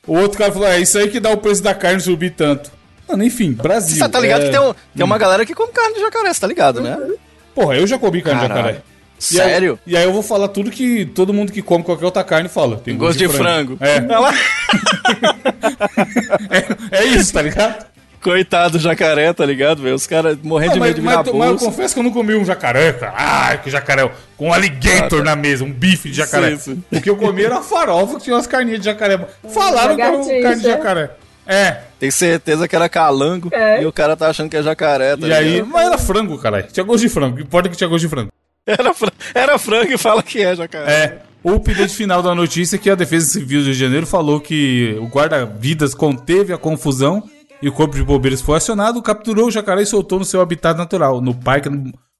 O outro cara falou, é isso aí que dá o preço da carne subir tanto. Mano, enfim, Brasil. Você tá ligado é- que tem, um- tem uma galera que come carne de jacaré, você tá ligado, né? Porra, eu já comi carne de Caralho. jacaré. E aí- Sério? E aí, eu vou falar tudo que todo mundo que come qualquer outra carne fala. Tem Gosto de frango. É, Olha lá. é, é isso, tá ligado? Coitado do jacaré, tá ligado, velho? Os caras morrendo de medo de mas, virar mas- mas eu confesso que eu não comi um jacaré, cara. Ai, que jacaré. Com um alligator na mesa, um bife de jacaré. Isso, isso. O que eu comi era farofa que tinha umas carninhas de jacaré. Falaram que era carne de jacaré. É, Tem certeza que era calango É. e o cara tá achando que é jacaré, tá e aí. Mas era frango, caralho. Tinha gosto de frango. Importa que tinha gosto de frango. Era, fra- era frango e fala que é jacaré. É. O update final da notícia é que a Defesa Civil do Rio de Janeiro falou que o guarda-vidas conteve a confusão e o Corpo de Bombeiros foi acionado, capturou o jacaré e soltou no seu habitat natural, no Parque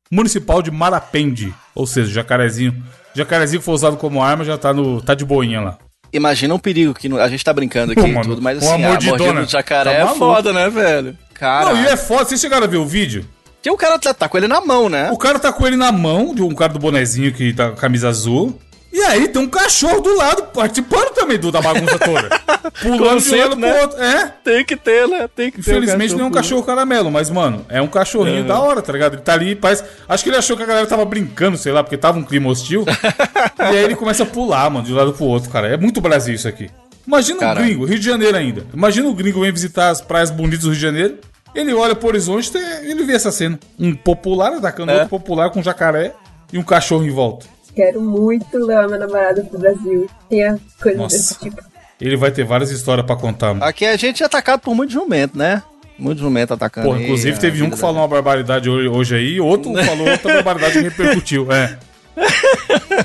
Municipal de Marapende. Ou seja, o jacarezinho. O jacarezinho que foi usado como arma já tá, no, tá de boinha lá. Imagina um perigo que a gente tá brincando aqui Pô, e mano, tudo, mas assim, a mordidona. mordida do jacaré Tá é foda, né, velho? Cara, Não, e é foda. Vocês chegaram a ver o vídeo? Tem um cara que tá com ele na mão, né? O cara tá com ele na mão, de um cara do bonezinho que tá com a camisa azul. E aí tem um cachorro do lado participando também do, da bagunça toda. Pulando de um lado né? pro outro. É. Tem que ter, né? Tem que ter. Infelizmente não é um cachorro caramelo, mas, mano, é um cachorrinho da hora, tá ligado? Ele tá ali, parece. Acho que ele achou que a galera tava brincando, sei lá, porque tava um clima hostil. e aí ele começa a pular, mano, de um lado pro outro, cara. É muito Brasil isso aqui. Imagina um gringo, Rio de Janeiro ainda. Imagina o gringo vem visitar as praias bonitas do Rio de Janeiro. Ele olha pro horizonte e ele vê essa cena. Um popular atacando É. outro popular com um jacaré e um cachorro em volta. Quero muito levar meu namorado pro Brasil. Tinha coisas Nossa. desse tipo. Ele vai ter várias histórias pra contar, mano. Aqui a gente é atacado por muito jumento, né? Muito jumento atacando. Pô, aí, inclusive a teve um que da falou uma barbaridade hoje, hoje aí, outro falou outra barbaridade que repercutiu. É.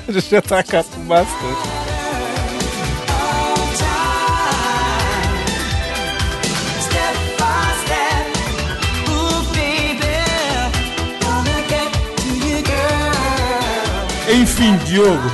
A gente é atacado por bastante. Enfim, Diogo,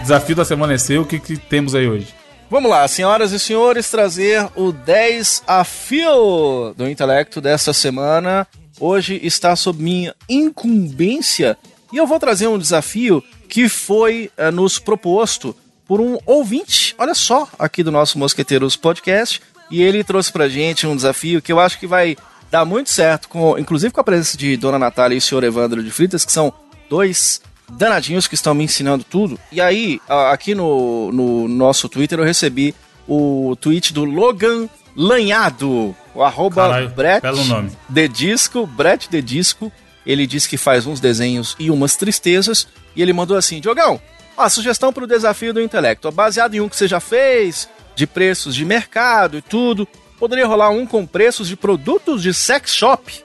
desafio da semana é seu, o que, que temos aí hoje? Vamos lá, senhoras e senhores, trazer o 10 a fio do intelecto dessa semana. Hoje está sob minha incumbência e eu vou trazer um desafio que foi eh, nos proposto por um ouvinte, olha só, aqui do nosso Mosqueteiros Podcast. E ele trouxe pra gente um desafio que eu acho que vai dar muito certo, com, inclusive com a presença de Dona Natália e o senhor Evandro de Fritas, que são dois danadinhos que estão me ensinando tudo. E aí, a- aqui no, no nosso Twitter, eu recebi o tweet do Logan Lanhado, o arroba Caralho, Brett belo nome. de Disco, Brett de Disco. Ele disse que faz uns desenhos e umas tristezas. E ele mandou assim: Diogão, ó, sugestão para o desafio do intelecto. Baseado em um que você já fez, de preços de mercado e tudo, poderia rolar um com preços de produtos de sex shop.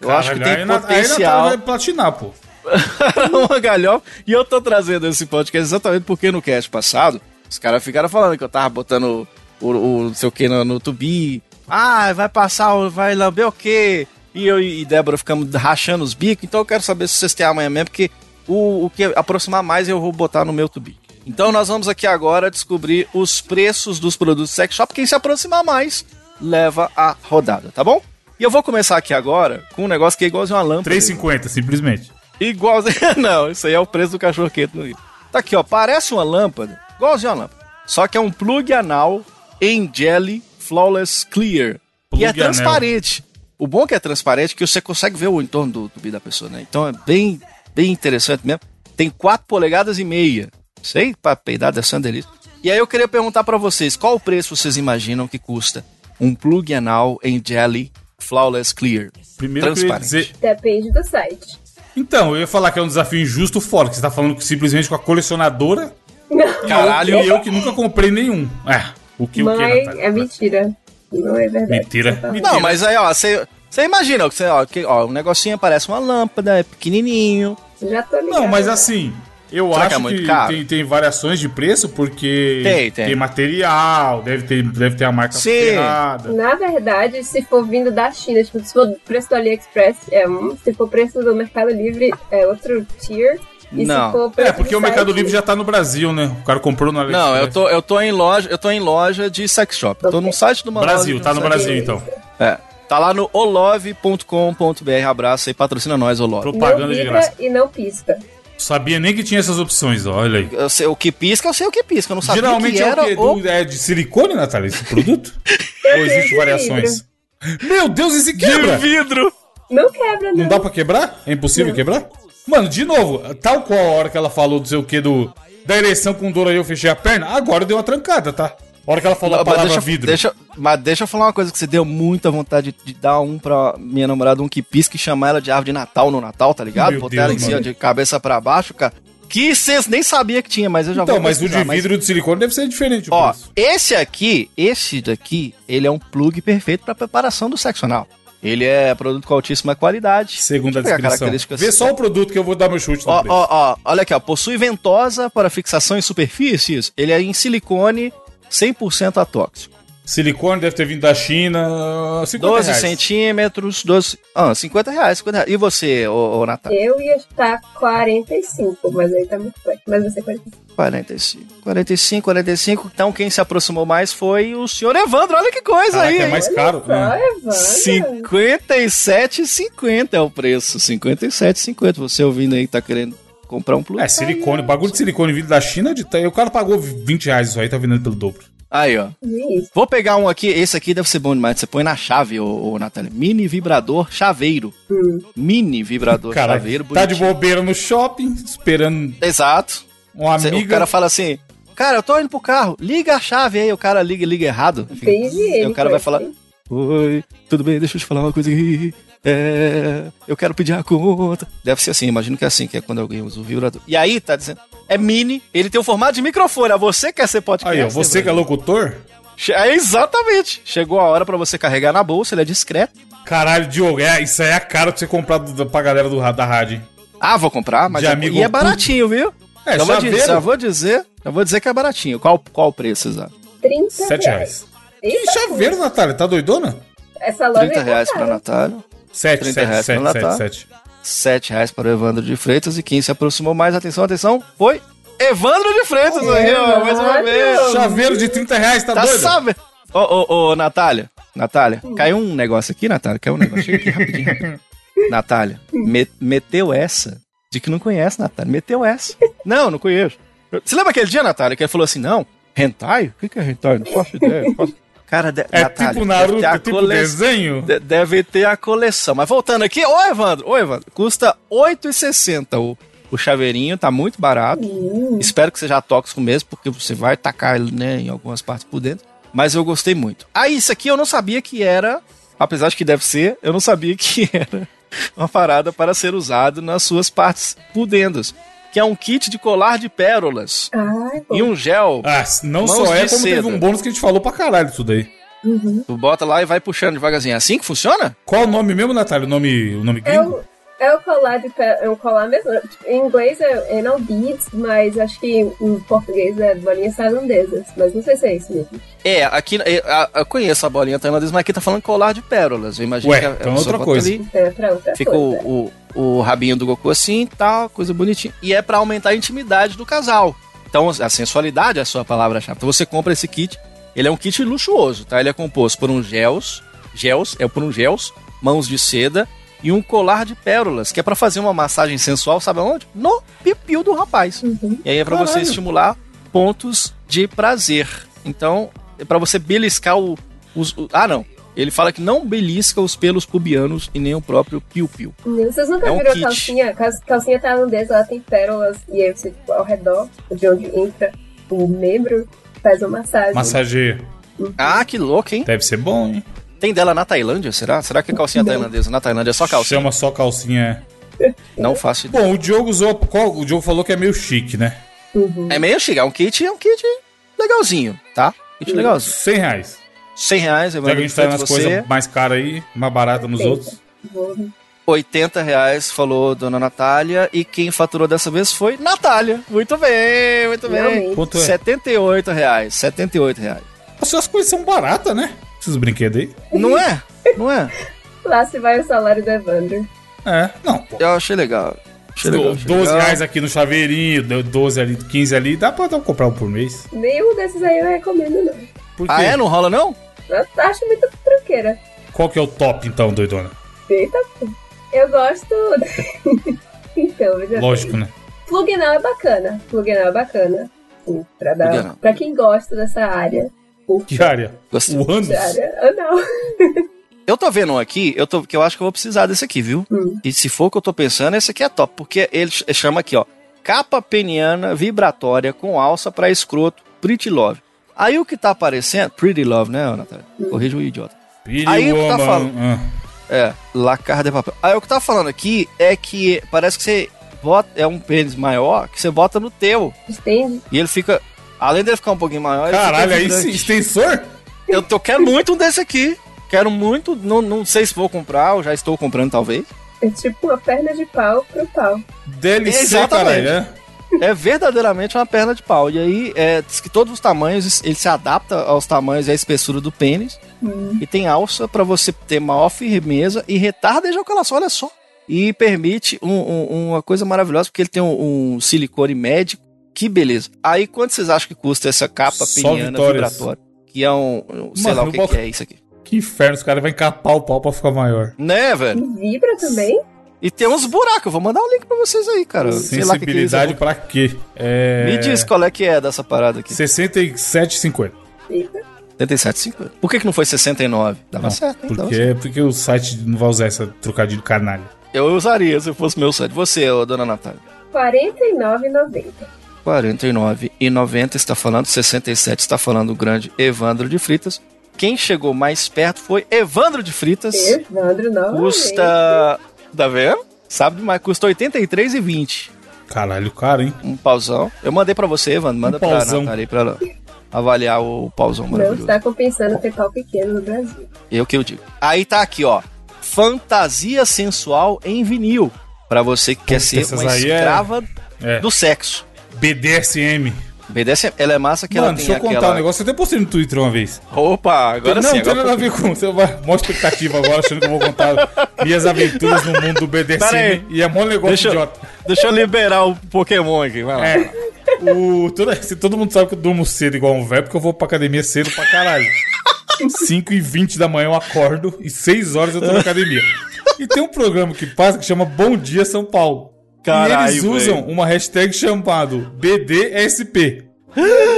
Eu acho que tem aí na- Aí potencial Natália vai platinar, pô. uma galhofa. E eu tô trazendo esse podcast exatamente porque no cast passado, os caras ficaram falando que eu tava botando o, o não sei o que no, no tubi. Ah, vai passar, vai lamber o quê? E eu e Débora ficamos rachando os bicos. Então eu quero saber se vocês têm amanhã mesmo, porque o, o que aproximar mais eu vou botar no meu tubi. Então nós vamos aqui agora descobrir os preços dos produtos sex shop. Quem se aproximar mais leva a rodada, tá bom? E eu vou começar aqui agora com um negócio que é igualzinho uma lâmpada. 3,50, simplesmente. Igualzinho. Não, isso aí é o preço do cachorro quente no Rio. Tá aqui, ó. Parece uma lâmpada. Igualzinho uma lâmpada. Só que é um plug anal em jelly flawless clear. e é Plug anal. transparente. O bom é que é transparente que você consegue ver o entorno do tubi da pessoa, né? Então é bem, bem interessante mesmo. Tem 4 polegadas e meia. Sei, pra peidar uma delícia. E aí eu queria perguntar pra vocês, qual o preço vocês imaginam que custa um plug anal em jelly flawless clear? Primeiro Transparente. dizer. Depende do site. Então, eu ia falar que é um desafio injusto fora, que você tá falando que simplesmente com a colecionadora. Caralho, E eu que nunca comprei nenhum. É, o que o que, Mãe, Natália? é mentira. Não é verdade. Mentira. Você tá Mentira. Não, mas aí, ó, você você imagina, ó, que você, ó, que, ó, um negocinho parece uma lâmpada, é pequenininho. Já tô ligado. Não, mas assim, eu Será que acho é muito que, caro? tem, tem variações de preço, porque Tem, tem. material, deve ter, deve ter a marca Sim. ferrada. Na verdade, se for vindo da China, tipo, se for preço do AliExpress, é um. Se for preço do Mercado Livre, é outro tier. E Não. se for preço É, porque o Mercado site, Livre já tá no Brasil, né? O cara comprou no AliExpress. Não, eu tô, eu tô em loja, eu tô em loja de sex shop. Eu tô no site do Brasil, loja tá no Brasil então. É. Tá lá no olove.com.br. Abraço aí, patrocina nós, Olove. Não Propaganda de graça. e não pisca. Sabia nem que tinha essas opções, ó, olha aí. Eu sei, o que pisca, eu sei o que pisca. Eu não sabia Geralmente que é era o quê? o... Do- é de silicone, Natália, esse produto? Ou existe de variações? Meu Deus, esse quebra! vidro. Não quebra, não. Não dá pra quebrar? É impossível quebrar? Mano, de novo, tal qual a hora que ela falou do sei o que do da ereção com dor aí eu fechei a perna, agora deu uma trancada, tá? A hora que ela falou a Mas palavra deixa, vidro. deixa- mas deixa eu falar uma coisa que você deu muita vontade de, de dar um pra minha namorada, um que pisca e chamar ela de árvore de Natal no Natal, tá ligado? Meu Botar Deus, ela em cima de cabeça pra baixo, cara. Que vocês nem sabia que tinha, mas eu já Então, vou mas o de pesquisar, mas- vidro de silicone deve ser diferente. Ó, preço. esse aqui, esse daqui, ele é um plug perfeito pra preparação do sexo anal. Ele é produto com altíssima qualidade. Segundo a descrição. Vê só o produto que eu vou dar meu chute no Ó, ó, ó, olha aqui, ó. Possui ventosa para fixação em superfícies. Ele é em silicone 100% atóxico. Silicone deve ter vindo da China. 50 12 reais. centímetros, 12. Ah, 50 reais, 50 reais. E você, ô, ô Natália? Eu ia estar 45, mas aí tá muito perto. Mas você 45. 45. 45, 45. Então quem se aproximou mais foi o senhor Evandro. Olha que coisa Caraca, aí. é mais caro. Só, né? Evandro. 57,50 é o preço. 57,50. Você ouvindo aí que tá querendo comprar um plus. É, silicone. Bagulho de silicone vindo da China. De... O cara pagou 20 reais isso aí, tá vendendo pelo dobro. Aí, ó. Vou pegar um aqui. Esse aqui deve ser bom demais. Você põe na chave, ô, ô Natália. Mini vibrador chaveiro. Hum. Mini vibrador Cara, chaveiro. tá de bonitinho. bobeira no shopping, esperando Exato. uma Cê- amiga. O cara fala assim, cara, eu tô indo pro carro, liga a chave aí, o cara liga, liga errado. Higiênico. Aí o cara vai falar, hein? oi, tudo bem, deixa eu te falar uma coisa aqui. É, eu quero pedir a conta. Deve ser assim, imagino que é assim, que é quando alguém usa o vibrador. E aí, tá dizendo, é mini, ele tem o formato de microfone, a você quer ser podcast. Aí, ó, você que é locutor? É exatamente. Chegou a hora pra você carregar na bolsa, ele é discreto. Caralho, Diogo, é, isso aí é caro pra você comprar do, pra galera do, da rádio. hein? Ah, vou comprar, mas De é, amigo e é baratinho, viu? É, já, vou dizer, já vou dizer, já vou dizer que é baratinho. Qual, qual o preço, exato? 30 7 reais. Que Eita, chaveiro, Natália? Tá doidona? Essa loja 30 é reais pra. Natália. 7, 30 7, reais 7, pra 7, Natal. 7. 7 reais para o Evandro de Freitas e quem se aproximou mais, atenção, atenção, foi Evandro de Freitas aí, ó, mais uma vez. Chaveiro de 30 reais, tá, Tá doido? sabendo? Ô, ô, ô, Natália, Natália, caiu um negócio aqui, Natália, caiu um negócio, chega aqui rapidinho, rapidinho. Natália, me- meteu essa de que não conhece, Natália, meteu essa. Não, não conheço. Você lembra aquele dia, Natália, que ele falou assim, não, hentai? O que que é hentai? Não faço ideia. não faço- Cara, de, É Natália, tipo deve Naruto, ter a tipo cole- desenho? de- Deve ter a coleção. Mas voltando aqui, ô Evandro, ô Evandro, custa R$ 8,60 o, o chaveirinho, tá muito barato. Hum, Espero que seja tóxico mesmo, porque você vai tacar ele né, em algumas partes por dentro. Mas eu gostei muito. Ah, isso aqui eu não sabia que era, apesar de que deve ser, eu não sabia que era uma parada para ser usado nas suas partes pudendas. Que é um kit de colar de pérolas pô. e um gel. Ah, não só é como teve seda. um bônus que a gente falou pra caralho disso daí. Uhum. Tu bota lá e vai puxando devagarzinho. É assim que funciona? Qual o nome mesmo, Natália? O nome, o nome É gringo? o, é o colar de pé, é um colar mesmo. Tipo, Em inglês é, é não beads, mas acho que em português é bolinhas tailandesas. Mas não sei se é isso mesmo. É, aqui é, a- eu conheço a bolinha tailandesa, mas aqui tá falando colar de pérolas. Eu imagino Ué, que a, então a é outra coisa. ali, É pra outra fica coisa. o, o, o rabinho do Goku assim e tal, coisa bonitinha. E é pra aumentar a intimidade do casal. Então, a sensualidade é a sua palavra-chave. Então, você compra esse kit. Ele é um kit luxuoso, tá? Ele é composto por um gels, gels, é por um gels, mãos de seda e um colar de pérolas, que é pra fazer uma massagem sensual, sabe aonde? No pipiu do rapaz. Uhum. E aí é pra você estimular pontos de prazer. Então, é pra você beliscar o, os. o- ah, não. Ele fala que não belisca os pelos pubianos e nem o próprio piu-piu. Vocês nunca É um viram a kit. calcinha? Cal- Calcinha tailandesa, ela tem pérolas e aí você, tipo, ao redor, de onde entra o membro, faz uma massagem. Massageia. Ah, que louco, hein? Deve ser bom, hein? Tem dela na Tailândia, será? Será que é calcinha Não. tailandesa na Tailândia é só calcinha? Chama só calcinha. Não faço ideia. Bom, o Diogo usou. Qual, o Diogo falou que é meio chique, né? Uhum. É meio chique, é um kit, é um kit legalzinho, tá? Kit legalzinho. 100 reais. 100 reais, Já que a gente tá feito nas você. coisas mais caras aí, mais baratas nos outros. Vou- 80 reais, falou Dona Natália. E quem faturou dessa vez foi Natália. Muito bem, muito bem. Realmente. Quanto é? 78 reais, 78 reais. Nossa, as coisas são baratas, né? Esses brinquedos aí. Não é? Não é? Lá se vai o salário do Evandro. É, não. pô. Eu achei legal. Achei legal, achei 12 legal. reais aqui no chaveirinho, 12 ali, 15 ali, dá pra comprar um por mês. Nenhum desses aí eu recomendo, não. Por quê? Ah, é? Não rola, não? Eu acho muito tranqueira. Qual que é o top, então, doidona? Eita, pô. eu gosto. então, veja Lógico, bem. né? Plug Now é bacana. Plug Now é bacana. Sim, pra, dar, pra quem gosta dessa área. Que área? Gostei. O Anos? De área. Ah, não. Eu tô vendo um aqui, eu tô, que eu acho que eu vou precisar desse aqui, viu? Hum. E se for o que eu tô pensando, esse aqui é top, porque ele ch- chama aqui, ó, capa peniana vibratória com alça pra escroto, Pretty Love. Aí o que tá aparecendo, Pretty Love, né, Natália? Corrija o idiota. Pretty Aí o que tá Woman. falando? Ah. É, lacar de papel. Aí o que tá falando aqui é que parece que você bota, é um pênis maior que você bota no teu. Entende? E ele fica, além dele ficar um pouquinho maior, ele Caralho, aí vibrante. sim, extensor? Eu, eu quero muito um desse aqui. Quero muito, não, não sei se vou comprar, ou já estou comprando talvez. É tipo uma perna de pau pro pau. DLC, caralho, é? é verdadeiramente uma perna de pau. E aí, é, diz que todos os tamanhos, ele se adapta aos tamanhos e à espessura do pênis. E tem alça pra você ter maior firmeza e retarda a ejaculação, olha só. E permite um- um- uma coisa maravilhosa, porque ele tem um, um silicone médico. Que beleza. Aí, quanto vocês acham que custa essa capa Só peniana vitórias. vibratória? Que é um, um- sei Mano, lá o que, que é isso aqui. Que inferno, os caras vão encapar o pau pra ficar maior. Né, velho? E vibra também? E tem uns buracos. Eu vou mandar o link pra vocês aí, cara. Sei lá o que que é isso. Sensibilidade pra quê? É... Me diz qual é que é dessa parada aqui. 67,50. Fica. 77,50. Por que, que não foi 69? Dava Não, certo, hein? Dava Porque, porque o site não vai usar essa trocadilho canalha. Eu usaria se fosse meu site. Você, ô, dona Natália. R$ 49,90. 49,90 está falando, 67 está falando o grande Evandro de Fritas. Quem chegou mais perto foi Evandro de Fritas. Evandro, não. Custa. Tá vendo? Sabe demais. Custa 83,20. Caralho, caro, hein? Um pauzão. Eu mandei pra você, Evandro. Manda Um pra pauzão. Natália pra ela avaliar o pauzão Não está compensando ter pau pequeno no Brasil. Eu que eu digo. Aí tá aqui, ó. Fantasia sensual em vinil. Pra você que quer Puta, ser essas uma é- escrava É. do sexo. BDSM. BDSM, ela é massa que Mano, ela tem deixa eu contar um negócio. Eu até postei no Twitter uma vez. Opa, agora não, sim. não tem Agora... nada a ver com. Você vai. Mó expectativa agora, achando que eu vou contar minhas aventuras no mundo do BDSM. E é mó negócio Deixa, idiota. deixa eu liberar o Pokémon aqui, vai lá. É. O, todo, se todo mundo sabe que eu durmo cedo igual um velho, porque eu vou pra academia cedo pra caralho. 5 e 20 da manhã eu acordo e 6 horas eu tô na academia. E tem um programa que passa que chama Bom Dia São Paulo. Caralho, e eles usam velho. uma hashtag chamado BDSP.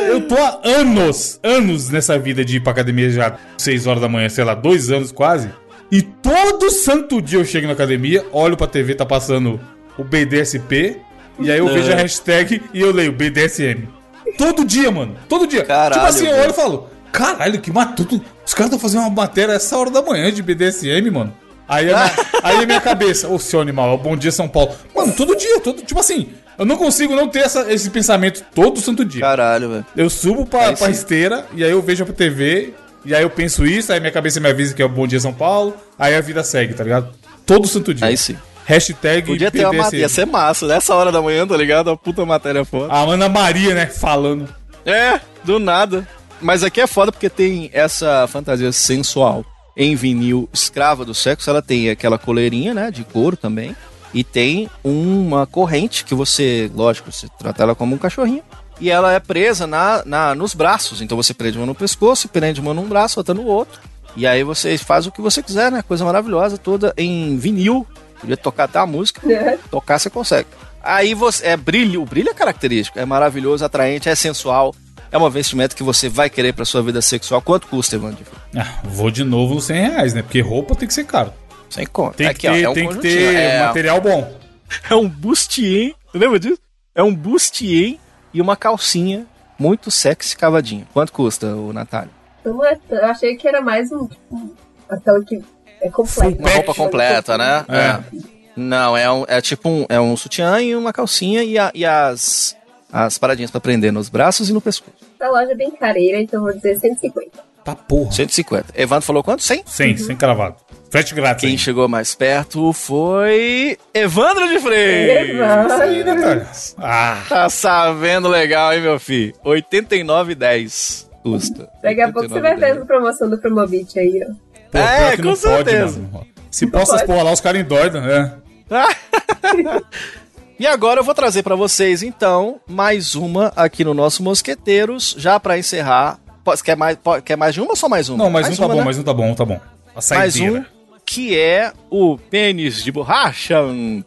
Eu tô há anos, anos nessa vida de ir pra academia já 6 horas da manhã, sei lá, dois anos quase. E todo santo dia eu chego na academia, olho pra TV, tá passando o BDSP, e aí eu vejo a hashtag e eu leio BDSM. Todo dia, mano. Todo dia. Caralho, tipo assim, eu olho e falo, caralho, que matuto. Os caras estão fazendo uma matéria essa hora da manhã de BDSM, mano. Aí a minha, aí a minha cabeça, ô seu animal, é o bom dia São Paulo. Mano, todo dia, todo, tipo assim, eu não consigo não ter essa- esse pensamento todo santo dia. Caralho, velho. Eu subo pra, Aí pra esteira e aí eu vejo a TV, e aí eu penso isso, aí minha cabeça me avisa que é o Bom Dia São Paulo, aí a vida segue, tá ligado? Todo santo dia. Aí sim. Hashtag Podia ter uma matéria. Ia ser massa. Nessa hora da manhã, tá ligado? Uma puta matéria foda. A Ana Maria, né, falando. É, do nada. Mas aqui é foda porque tem essa fantasia sensual em vinil escrava do sexo. Ela tem aquela coleirinha, né, de couro também. E tem uma corrente que você, lógico, você trata ela como um cachorrinho. E ela é presa na, na, nos braços. Então você prende uma no pescoço, prende uma num braço, outra no outro. E aí você faz o que você quiser, né? Coisa maravilhosa, toda em vinil. Podia tocar até a música. Tocar você consegue. Aí você. É brilho. O brilho é característico. É maravilhoso, atraente, é sensual. É um vestimento que você vai querer pra sua vida sexual. Quanto custa, Evandro? Ah, vou de novo nos 100 reais, né? Porque roupa tem que ser caro. Sem conta. Tem Aqui, que ter, ó, é um tem que ter é, material bom. é um bustier. Lembra disso? É um bustier e uma calcinha muito sexy cavadinha. Quanto custa, o Natália? É, eu achei que era mais um. Tipo, aquela que é completa. Uma roupa completa, né? É. É. Não, é, um, é tipo um, é um sutiã e uma calcinha e, a- e as, as paradinhas pra prender nos braços e no pescoço. Essa loja é bem careira, então vou dizer 150. Tá porra. 150. Evandro falou quanto? 100? 100, sem cravado. Frete grátis. Quem hein? chegou mais perto foi Evandro de Freire. Evandro. Aí, Natália. Ah, Tá sabendo legal, hein, meu filho? 89,10 custa. Daqui a pouco você vai ver 89,10. a promoção do Promobit aí, ó. pô, É, com não certeza. mano. Se possa as pode. porra lá, os caras endoidam, né? E agora eu vou trazer pra vocês, então, mais uma aqui no nosso Mosqueteiros, já pra encerrar. Quer mais, quer mais de uma ou só mais uma? Não, mas um tá uma, bom, né? mas um tá bom, tá bom. A Mais um, que é o pênis de borracha.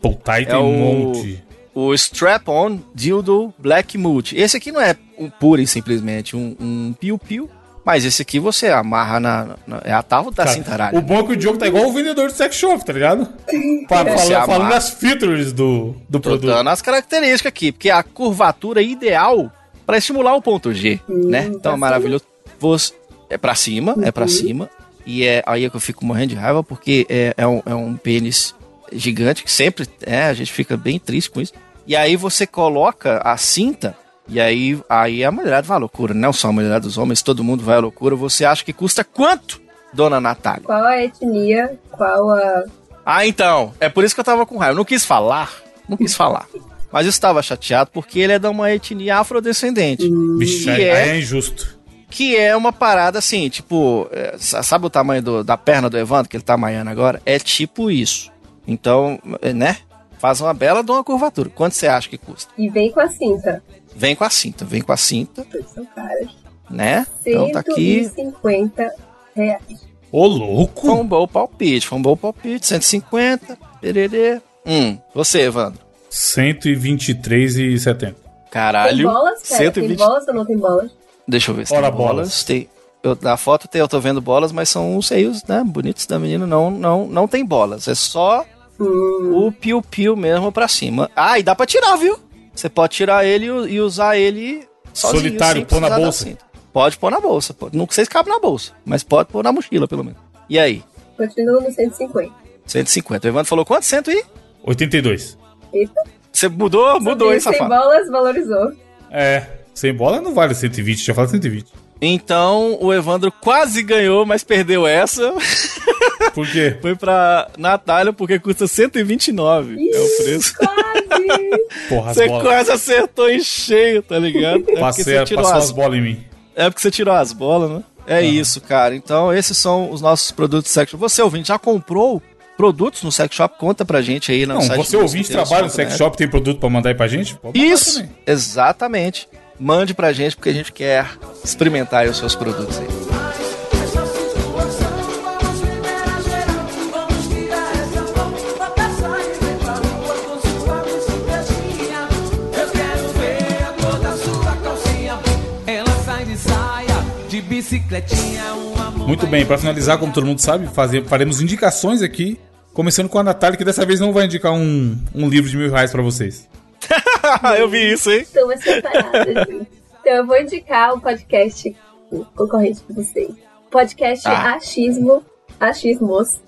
Puta, aí É tem o- um monte. O Strap-On Dildo Black Mood. Esse aqui não é um pura e simplesmente um, um piu-piu, mas esse aqui você amarra na. na- é a tábua da Cara, cintaralha. o bom é que o Diogo tá igual o vendedor do sex shop, tá ligado? Pra, falando, amarra. falando das features do, do Tô produto. dando as características aqui, porque é a curvatura ideal para estimular o ponto G, né? Então pra é maravilhoso. Você, é pra cima, é pra Uhum. cima. E é aí é que eu fico morrendo de raiva, porque é, é, um, é um pênis gigante que sempre é, a gente fica bem triste com isso. E aí você coloca a cinta, e aí, aí a mulherada vai à loucura. Não só a mulherada dos homens, todo mundo vai à loucura. Você acha que custa quanto, dona Natália? Qual a etnia, qual a. Ah, então. É por isso que eu tava com raiva. Eu não quis falar. Não quis falar. Mas eu estava chateado porque ele é de uma etnia afrodescendente. Bicho, Que aí é? é injusto. Que é uma parada assim, tipo, é, sa- sabe o tamanho do- da perna do Evandro, que ele tá maiando agora? É tipo isso. Então, é, né? Faz uma bela de uma curvatura. Quanto você acha que custa? E vem com a cinta. Vem com a cinta, vem com a cinta, São caras. né? Então tá aqui. 150 reais. Ô, Foi louco! um bom palpite, foi um bom palpite. 150, pererê. Hum, você, Evandro. 123,70. Tem Caralho. bolas, cara? 120. Tem bolas ou não tem bolas? Deixa eu ver se Ora, tem bolas. bolas. Tem, eu, na foto tem, eu tô vendo bolas, mas são os seios, né, bonitos da menina. Não, não, não tem bolas. É só Hum, o piu-piu mesmo pra cima. Ah, e dá pra tirar, viu? Você pode tirar ele e usar ele sozinho. Solitário, sem pôr na bolsa. Pode pôr na bolsa. Pode. Não sei se cabe na bolsa, mas pode pôr na mochila, pelo menos. E aí? continua no 150. 150. O Evandro falou quanto? 100 e? 82. Eita. Você mudou? Mudou, hein, Sem safado? bolas, valorizou. É, sem bola não vale 120, já fala 120. Então, o Evandro quase ganhou, mas perdeu essa. Por quê? Foi pra Natália, porque custa 129. é o preço. Quase! Porra, Você bolas. quase acertou em cheio, tá ligado? É porque Passei, você tirou passou as as bolas em mim. É porque você tirou as bolas, né? É isso, cara. Então, esses são os nossos produtos sex shop. Você, ouvinte, já comprou produtos no sex shop? Conta pra gente aí no Não, site você ouvinte trabalha no sex shop, tem produto pra mandar aí pra gente? Isso, exatamente. Mande pra gente, porque a gente quer experimentar aí os seus produtos aí. Muito bem, pra finalizar, como todo mundo sabe, fazer, faremos indicações aqui. Começando com a Natália, que dessa vez não vai indicar um, um livro de mil reais pra vocês. Eu vi isso, hein? Separadas, gente. Então eu vou indicar um podcast concorrente de vocês. Podcast Ah. Achismo. Achismos.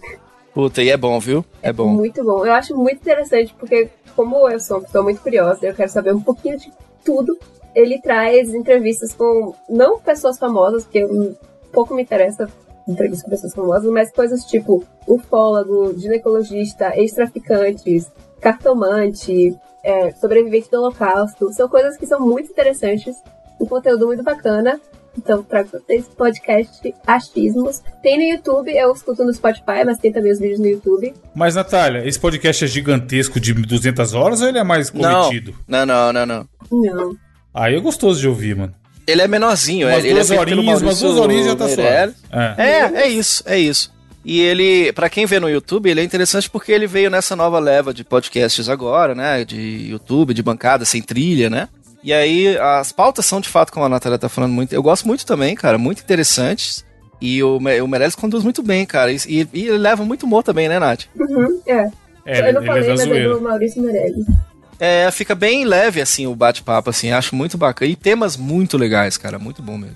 Puta, e é bom, viu? É bom. Muito bom. Eu acho muito interessante, porque como eu sou uma pessoa muito curiosa, eu quero saber um pouquinho de tudo. Ele traz entrevistas com, não pessoas famosas, porque pouco me interessa entrevistas com pessoas famosas, mas coisas tipo ufólogo, ginecologista, ex-traficantes, cartomante, é, sobrevivente do holocausto. São coisas que são muito interessantes, um conteúdo muito bacana. Então, trago pra vocês esse podcast Achismos. Tem no YouTube, eu escuto no Spotify, mas tem também os vídeos no YouTube. Mas, Natália, esse podcast é gigantesco de 200 horas ou ele é mais cometido? não, não, não, não. Não. Aí é gostoso de ouvir, mano. Ele é menorzinho, Umas ele, ele é duas feito pelo horinhas, umas duas horinhas já tá suave. É. É, é isso, é isso. E ele, pra quem vê no YouTube, ele é interessante porque ele veio nessa nova leva de podcasts agora, né? De YouTube, de bancada, sem trilha, né? E aí, as pautas são de fato, como a Natália tá falando muito. Eu gosto muito também, cara, muito interessantes. E o, o Meirelles conduz muito bem, cara. E, e- e ele leva muito humor também, né, Nath? Uhum, é. É, eu não ele falei, é mas é do Maurício Meirelles. É, fica bem leve, assim, o bate-papo, assim. Acho muito bacana. E temas muito legais, cara. Muito bom mesmo.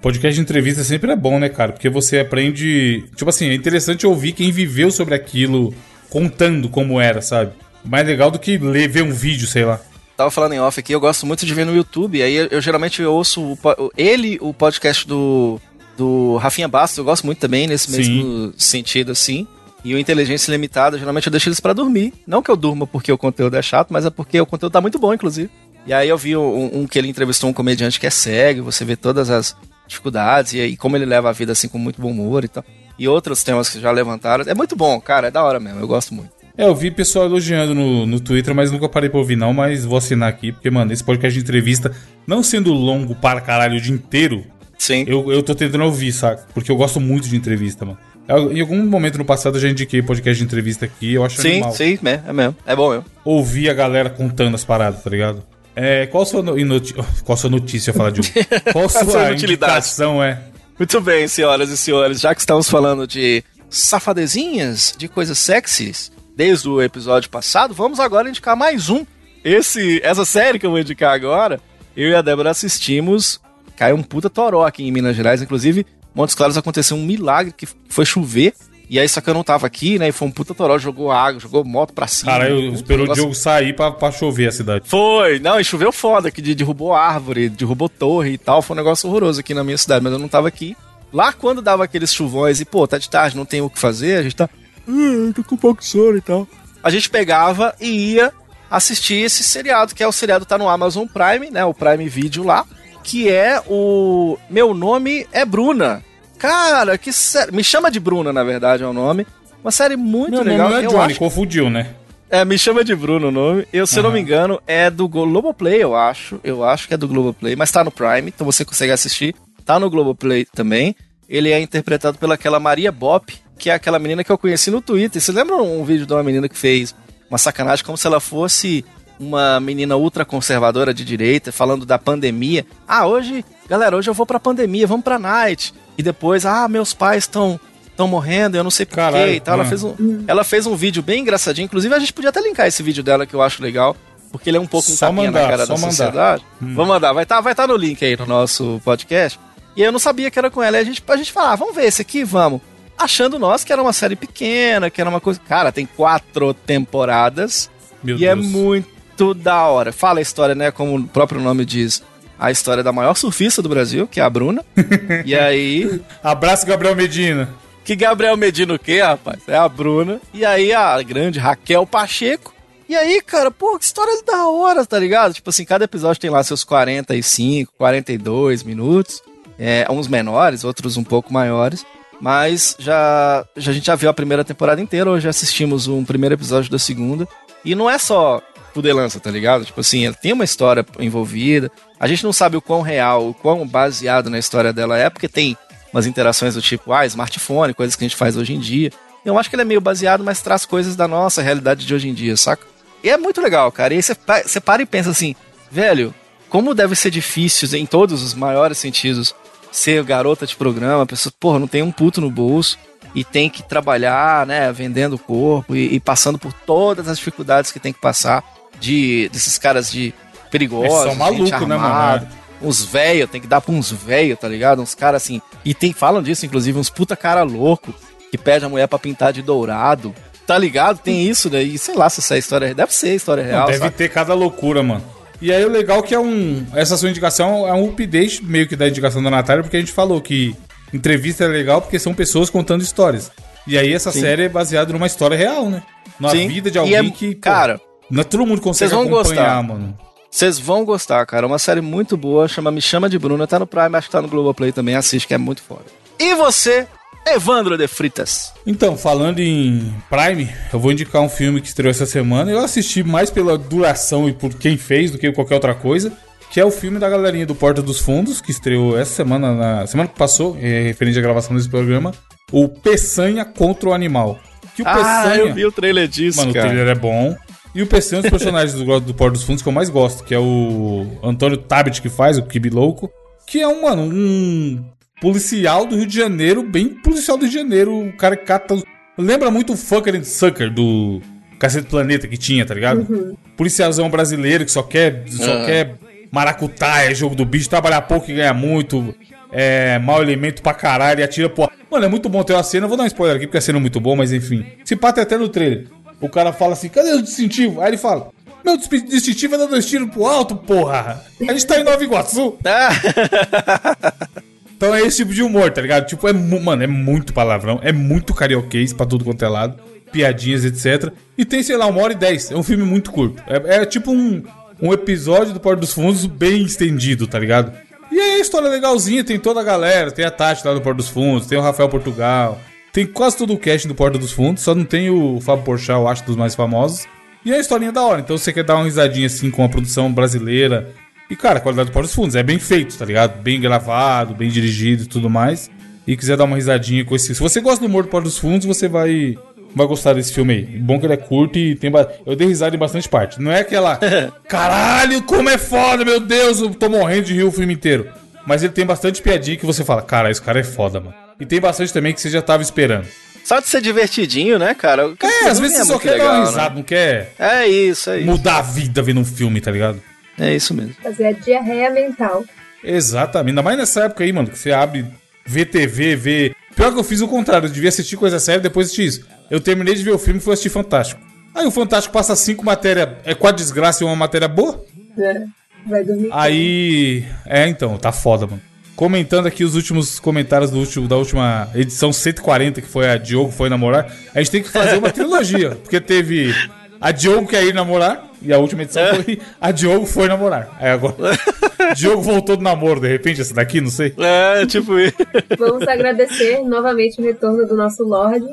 Podcast de entrevista sempre é bom, né, cara? Porque você aprende. Tipo assim, é interessante ouvir quem viveu sobre aquilo contando como era, sabe? Mais legal do que ler, ver um vídeo, sei lá. Tava falando em off aqui, eu gosto muito de ver no YouTube. Aí eu, eu geralmente ouço o ele, o podcast do, do Rafinha Bastos, eu gosto muito também, nesse Sim. mesmo sentido, assim. E o Inteligência Limitada, geralmente eu deixo eles pra dormir. Não que eu durma porque o conteúdo é chato, mas é porque o conteúdo tá muito bom, inclusive. E aí eu vi um, um que ele entrevistou um comediante que é cego, você vê todas as dificuldades e, aí como ele leva a vida assim com muito bom humor e tal. E outros temas que já levantaram. É muito bom, cara, é da hora mesmo, eu gosto muito. É, eu vi pessoal elogiando no, no Twitter, mas nunca parei pra ouvir, não. Mas vou assinar aqui, porque, mano, esse podcast de entrevista, não sendo longo para caralho o dia inteiro, Sim. eu, eu tô tentando ouvir, saca? Porque eu gosto muito de entrevista, mano. Eu- em algum momento no passado eu já indiquei podcast de entrevista aqui, eu acho Sim, animal. sim, é, é mesmo. É bom mesmo. Ouvir a galera contando as paradas, tá ligado? É, qual sua, no- inoti- qual sua notícia, falar de um? Qual sua sua indicação, é? Muito bem, senhoras e senhores, já que estamos falando de safadezinhas, de coisas sexys, desde o episódio passado, vamos agora indicar mais um. Esse, essa série que eu vou indicar agora, eu e a Débora assistimos, caiu um puta toró aqui em Minas Gerais, inclusive, Montes Claros aconteceu um milagre que foi chover, e aí só que eu não tava aqui, né, e foi um puta toró, jogou água, jogou moto pra cima. Cara, eu esperou o Diogo sair pra, pra chover a cidade. foi, não, e choveu foda, que de- derrubou árvore, derrubou torre e tal, foi um negócio horroroso aqui na minha cidade, mas eu não tava aqui. Lá quando dava aqueles chuvões e, pô, tá de tarde, não tem o que fazer, a gente tá. "Ah, tô com um pouco de sono e tal. A gente pegava e ia assistir esse seriado, que é o seriado tá no Amazon Prime, né? O Prime Video lá, que é o Meu Nome é Bruna. Cara, que série. Me chama de Bruna, na verdade, é o nome. Uma série muito Meu legal. nome não é Johnny, acho- confundiu, né? É, me chama de Bruno o nome. Eu, se eu não me engano, é do Globoplay, eu acho. Eu acho que é do Globoplay, mas tá no Prime, então você consegue assistir. Tá no Globoplay também. Ele é interpretado pelaquela Maria Bop, que é aquela menina que eu conheci no Twitter. Você lembra um vídeo de uma menina que fez uma sacanagem como se ela fosse uma menina ultra conservadora de direita, falando da pandemia. Ah, hoje, galera, hoje eu vou pra pandemia, vamos pra night. E depois, ah, meus pais estão estão morrendo, eu não sei porquê e tal. Ela mano. fez, um, ela fez um vídeo bem engraçadinho. Inclusive, a gente podia até linkar esse vídeo dela, que eu acho legal. Porque ele é um pouco um Só tapinha mandar, na cara da mandar. sociedade. Vou mandar, vai estar vai tá no link aí no nosso podcast. E eu não sabia que era com ela. E a gente, a gente falava, ah, vamos ver esse aqui, vamos. Achando nós que era uma série pequena, que era uma coisa. Cara, tem quatro temporadas. Meu e é Deus. muito da hora. Fala a história, né? Como o próprio nome diz. A história da maior surfista do Brasil, que é a Bruna. e aí, Abraço, Gabriel Medina. que Gabriel Medina o quê, rapaz? É a Bruna. E aí a grande Raquel Pacheco. E aí, cara, pô, que história da hora, tá ligado? Tipo assim, cada episódio tem lá seus 45, 42 minutos. É, uns menores, outros um pouco maiores. Mas já, já a gente já viu a primeira temporada inteira, hoje assistimos um primeiro episódio da segunda. E não é só fudelança, tá ligado? Tipo assim, ela tem uma história envolvida. A gente não sabe o quão real, o quão baseado na história dela é, porque tem umas interações do tipo, ah, smartphone, coisas que a gente faz hoje em dia. Eu acho que ele é meio baseado, mas traz coisas da nossa realidade de hoje em dia, saca? E é muito legal, cara. E aí você para e pensa assim, velho, como deve ser difícil, em todos os maiores sentidos, ser garota de programa, a pessoa, porra, não tem um puto no bolso e tem que trabalhar, né, vendendo o corpo e, e passando por todas as dificuldades que tem que passar de desses caras de perigosos, É só maluco, gente né, mano? armada, Uns velhos, tem que dar pra uns velhos, tá ligado? Uns caras assim. E tem, falam disso, inclusive, uns puta cara louco que pede a mulher pra pintar de dourado. Tá ligado? Tem isso daí. Sei lá se essa história. Deve ser história Não, real. deve sabe? ter cada loucura, mano. E aí o legal que é um. Essa sua indicação é um update meio que da indicação da Natália, porque a gente falou que entrevista é legal porque são pessoas contando histórias. E aí essa Sim. série é baseada numa história real, né? Na Sim. vida de E alguém é- que. pô, cara, não é todo mundo consegue vão acompanhar, gostar. mano. Vocês vão gostar, cara. Uma série muito boa, chama Me Chama de Bruna, tá no Prime, acho que tá no Globoplay também, assiste que é muito foda. E você, Evandro de Fritas? Então, falando em Prime, eu vou indicar um filme que estreou essa semana. Eu assisti mais pela duração e por quem fez do que qualquer outra coisa. Que é o filme da galerinha do Porta dos Fundos, que estreou essa semana, na semana que passou, é, referente à gravação desse programa. O Peçanha contra o Animal. Que o Ah, eu vi o trailer disso, Mano, cara. o trailer é bom. E o PC é um dos personagens do, do Porto dos Fundos que eu mais gosto, que é o Antônio Tabet que faz, o Kibi Louco. Que é um, mano, um policial do Rio de Janeiro, bem policial do Rio de Janeiro, o cara que cata. Lembra muito o Fucker and Sucker do Cacete Planeta que tinha, tá ligado? Policialzão brasileiro que só quer, só Ah. quer maracutaia, jogo do bicho, trabalhar pouco e ganhar muito. É, mau elemento pra caralho e atira porra. Mano, é muito bom ter uma cena. Eu vou dar um spoiler aqui porque a cena é muito boa, mas enfim. Se pata até no trailer. O cara fala assim: cadê o distintivo? Aí ele fala: Meu distintivo é dar dois tiros pro alto, porra. A gente tá em Nova Iguaçu. Então é esse tipo de humor, tá ligado? Tipo, é, mano, é muito palavrão, é muito carioquês pra tudo quanto é lado, piadinhas, etc. E tem, sei lá, uma hora e dez. É um filme muito curto. É, é tipo um, um episódio do Porto dos Fundos bem estendido, tá ligado? E aí a história é legalzinha, tem toda a galera, tem a Tati lá do Porto dos Fundos, tem o Rafael Portugal, tem quase todo o cast do Porto dos Fundos, só não tem o Fábio Porchat, eu acho, dos mais famosos. E é a historinha da hora, então você quer dar uma risadinha assim com a produção brasileira. E cara, a qualidade do Porto dos Fundos é bem feito, tá ligado? Bem gravado, bem dirigido e tudo mais. E quiser dar uma risadinha com esse. Se você gosta do humor do Porto dos Fundos, você vai vai gostar desse filme aí. Bom que ele é curto e tem ba... eu dei risada em bastante parte. Não é aquela caralho, como é foda, meu Deus, eu tô morrendo de rir o filme inteiro. Mas ele tem bastante piadinha que você fala, cara, esse cara é foda, mano. E tem bastante também que você já tava esperando. só de ser divertidinho, né, cara? É, às vezes você só quer dar uma legal, né? risada, não quer É isso, é isso. mudar a vida vendo um filme, tá ligado? É isso mesmo. Fazer a diarreia mental. Exatamente. Ainda mais nessa época aí, mano, que você abre, vê TV, vê. Pior que eu fiz o contrário, eu devia assistir coisa séria depois assistir isso. Eu terminei de ver o filme e fui assistir Fantástico. Aí o Fantástico passa cinco matérias. É quatro desgraça e uma matéria boa? Né? Vai dormir. Aí. É, então, tá foda, mano. Comentando aqui os últimos comentários do último, da última edição 140, que foi a Diogo foi namorar. A gente tem que fazer uma trilogia. Porque teve a Diogo quer ir namorar. E a última edição foi a Diogo foi namorar. Aí agora. Diogo voltou do namoro, de repente, essa daqui, não sei. É, tipo isso. Vamos agradecer novamente o retorno do nosso Lorde.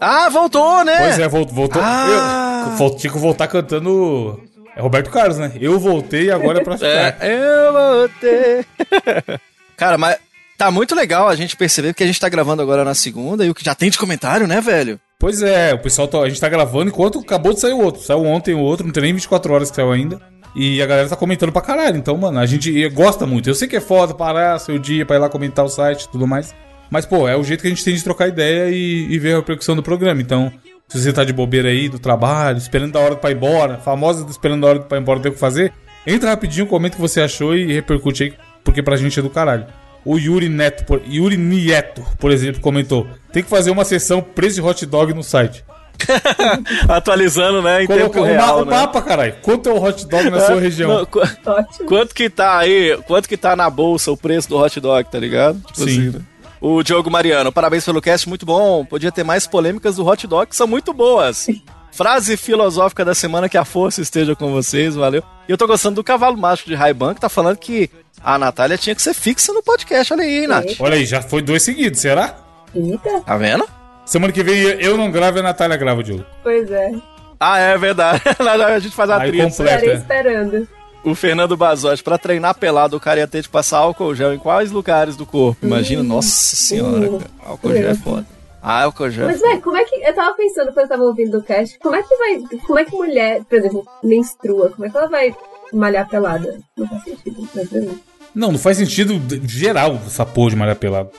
Ah, voltou, né? Pois é, voltou. voltou Ah. eu, tinha que voltar cantando. É Roberto Carlos, né? Eu voltei e agora é pra ficar. É, eu voltei. Cara, mas tá muito legal a gente perceber que a gente tá gravando agora na segunda e o que já tem de comentário, né, velho? Pois é, o pessoal tá, a gente tá gravando enquanto acabou de sair o outro. Saiu ontem o outro, não tem nem 24 horas que saiu ainda. E a galera tá comentando pra caralho. Então, mano, a gente gosta muito. Eu sei que é foda parar seu dia pra ir lá comentar o site e tudo mais. Mas, pô, é o jeito que a gente tem de trocar ideia e, e ver a repercussão do programa. Então, se você tá de bobeira aí do trabalho, esperando a hora pra ir embora, famosa esperando a hora pra ir embora ter o que fazer, entra rapidinho, comenta o que você achou e repercute aí, porque pra gente é do caralho. O Yuri Neto, por, Yuri Nieto, por exemplo, comentou: tem que fazer uma sessão preço de hot dog no site. Atualizando, né, em tempo o, real, o né? mapa, caralho. Quanto é o hot dog na sua região? Não, qu- Ótimo. quanto que tá aí, quanto que tá na bolsa o preço do hot dog, tá ligado? Tipo Sim. né? O Diogo Mariano, parabéns pelo cast, muito bom. Podia ter mais polêmicas do hot dog, que são muito boas. Frase filosófica da semana, que a força esteja com vocês, valeu. E eu tô gostando do cavalo mágico de Raiban, que tá falando que a Natália tinha que ser fixa no podcast. Olha aí, hein, Nath. Olha aí, já foi dois seguidos, será? Eita, Tá vendo? Semana que vem eu não gravo e a Natália grava, Diogo. pois é. Ah, é verdade. a gente faz a Aí trilha. Estarei é. esperando. O Fernando Bazotti, pra treinar pelado, o cara ia ter de passar álcool gel em quais lugares do corpo? Imagina, nossa senhora, cara. Álcool gel é foda. Ah, álcool gel. é Mas, velho, como é que. Eu tava pensando quando eu tava ouvindo o cast, como é que vai. Como é que mulher, por exemplo, menstrua, como é que ela vai malhar pelada? Não faz sentido, né, pra mim. Não, não faz sentido geral essa porra de malhar pelado.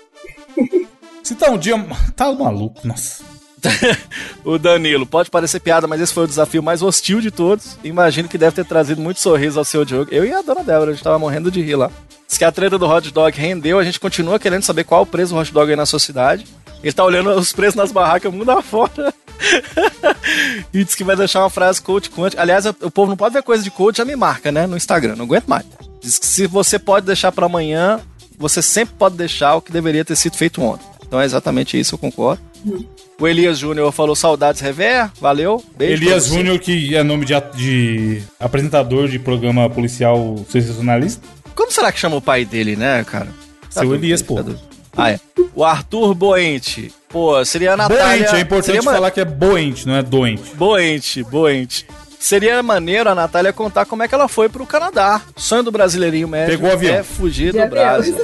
Se tá um dia. Tá maluco, nossa. O Danilo, pode parecer piada, mas esse foi o desafio mais hostil de todos. Imagino que deve ter trazido muito sorriso ao seu Diogo. Eu e a dona Débora, a gente tava morrendo de rir lá. Diz que a treta do hot dog rendeu, a gente continua querendo saber qual o preço do hot dog aí na sua cidade. Ele tá olhando os preços nas barracas mundo afora. e diz que vai deixar uma frase coach quântico. Aliás, o povo não pode ver coisa de coach, já me marca, né? No Instagram, não aguento mais. Diz que se você pode deixar pra amanhã, você sempre pode deixar o que deveria ter sido feito ontem. Então é exatamente isso, eu concordo. O Elias Júnior falou saudades Rever, valeu. Beijo Elias. Júnior, que é nome de, de apresentador de programa policial sensacionalista. Como será que chama o pai dele, né, cara? Seu tudo Elias, pô. Ah, é. O Arthur Boente. Pô, seria a Natália... Boente, é importante seria falar que é boente, não é doente. Boente, Boente. Seria maneiro a Natália contar como é que ela foi pro Canadá. Sonho do brasileirinho médio Pegou o avião. é fugir do. Brasil.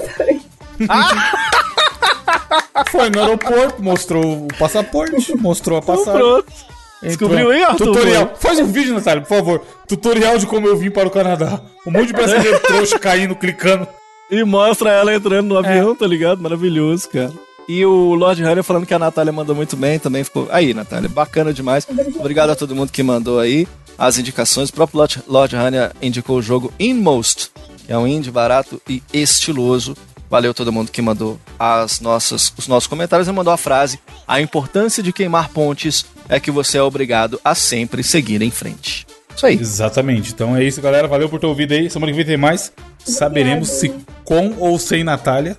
Foi no aeroporto, mostrou o passaporte, mostrou a passagem. Pronto. Descobriu aí, Arthur? Tutorial. Faz um vídeo, Natália, por favor. Tutorial de como eu vim para o Canadá. Um monte de brasileiro trouxa caindo, clicando. E mostra ela entrando no avião, tá ligado? Maravilhoso, cara. E o Lord Hunter falando que a Natália mandou muito bem, também ficou. Aí, Natália, bacana demais. Obrigado a todo mundo que mandou aí as indicações. O próprio Lord, Lord Hunter indicou o jogo Inmost, que é um indie barato e estiloso. Valeu todo mundo que mandou as nossas, os nossos comentários e mandou a frase: A importância de queimar pontes é que você é obrigado a sempre seguir em frente. Isso aí. Exatamente. Então é isso, galera. Valeu por ter ouvido aí. Semana que vem tem mais. Saberemos se com ou sem Natália.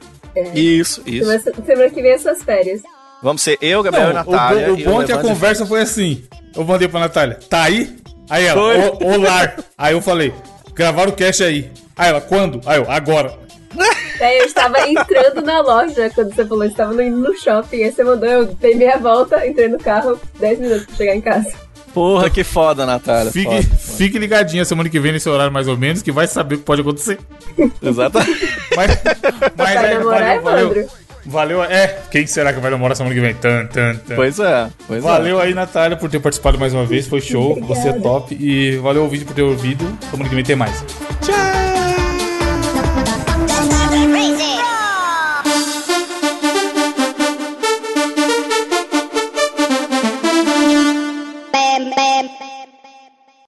Isso, isso. Semana, semana que vem é suas férias. Vamos ser eu, Gabriel Não, e Natália. o, o e bom é que a conversa foi assim. Eu mandei pra Natália, tá aí? Aí ela. "O- olá. Aí eu falei, gravaram o cast aí. Aí ela, quando? Aí eu, agora. Aí eu estava entrando na loja quando você falou, eu estava indo no shopping. Aí você mandou, eu dei meia volta, entrei no carro, 10 minutos pra chegar em casa. Porra, que foda, Natália. Fique, Foda. fique ligadinha semana que vem nesse horário mais ou menos, que vai saber o que pode acontecer. Exatamente. Mas, mas Vai é, valeu, valeu. Valeu, é. Quem será que vai namorar semana que vem? Tan, tan, tan. Pois é, pois Valeu aí, Natália, por ter participado mais uma vez. Foi show. Você é top. E valeu, ouvinte, por ter ouvido. Semana que vem tem mais.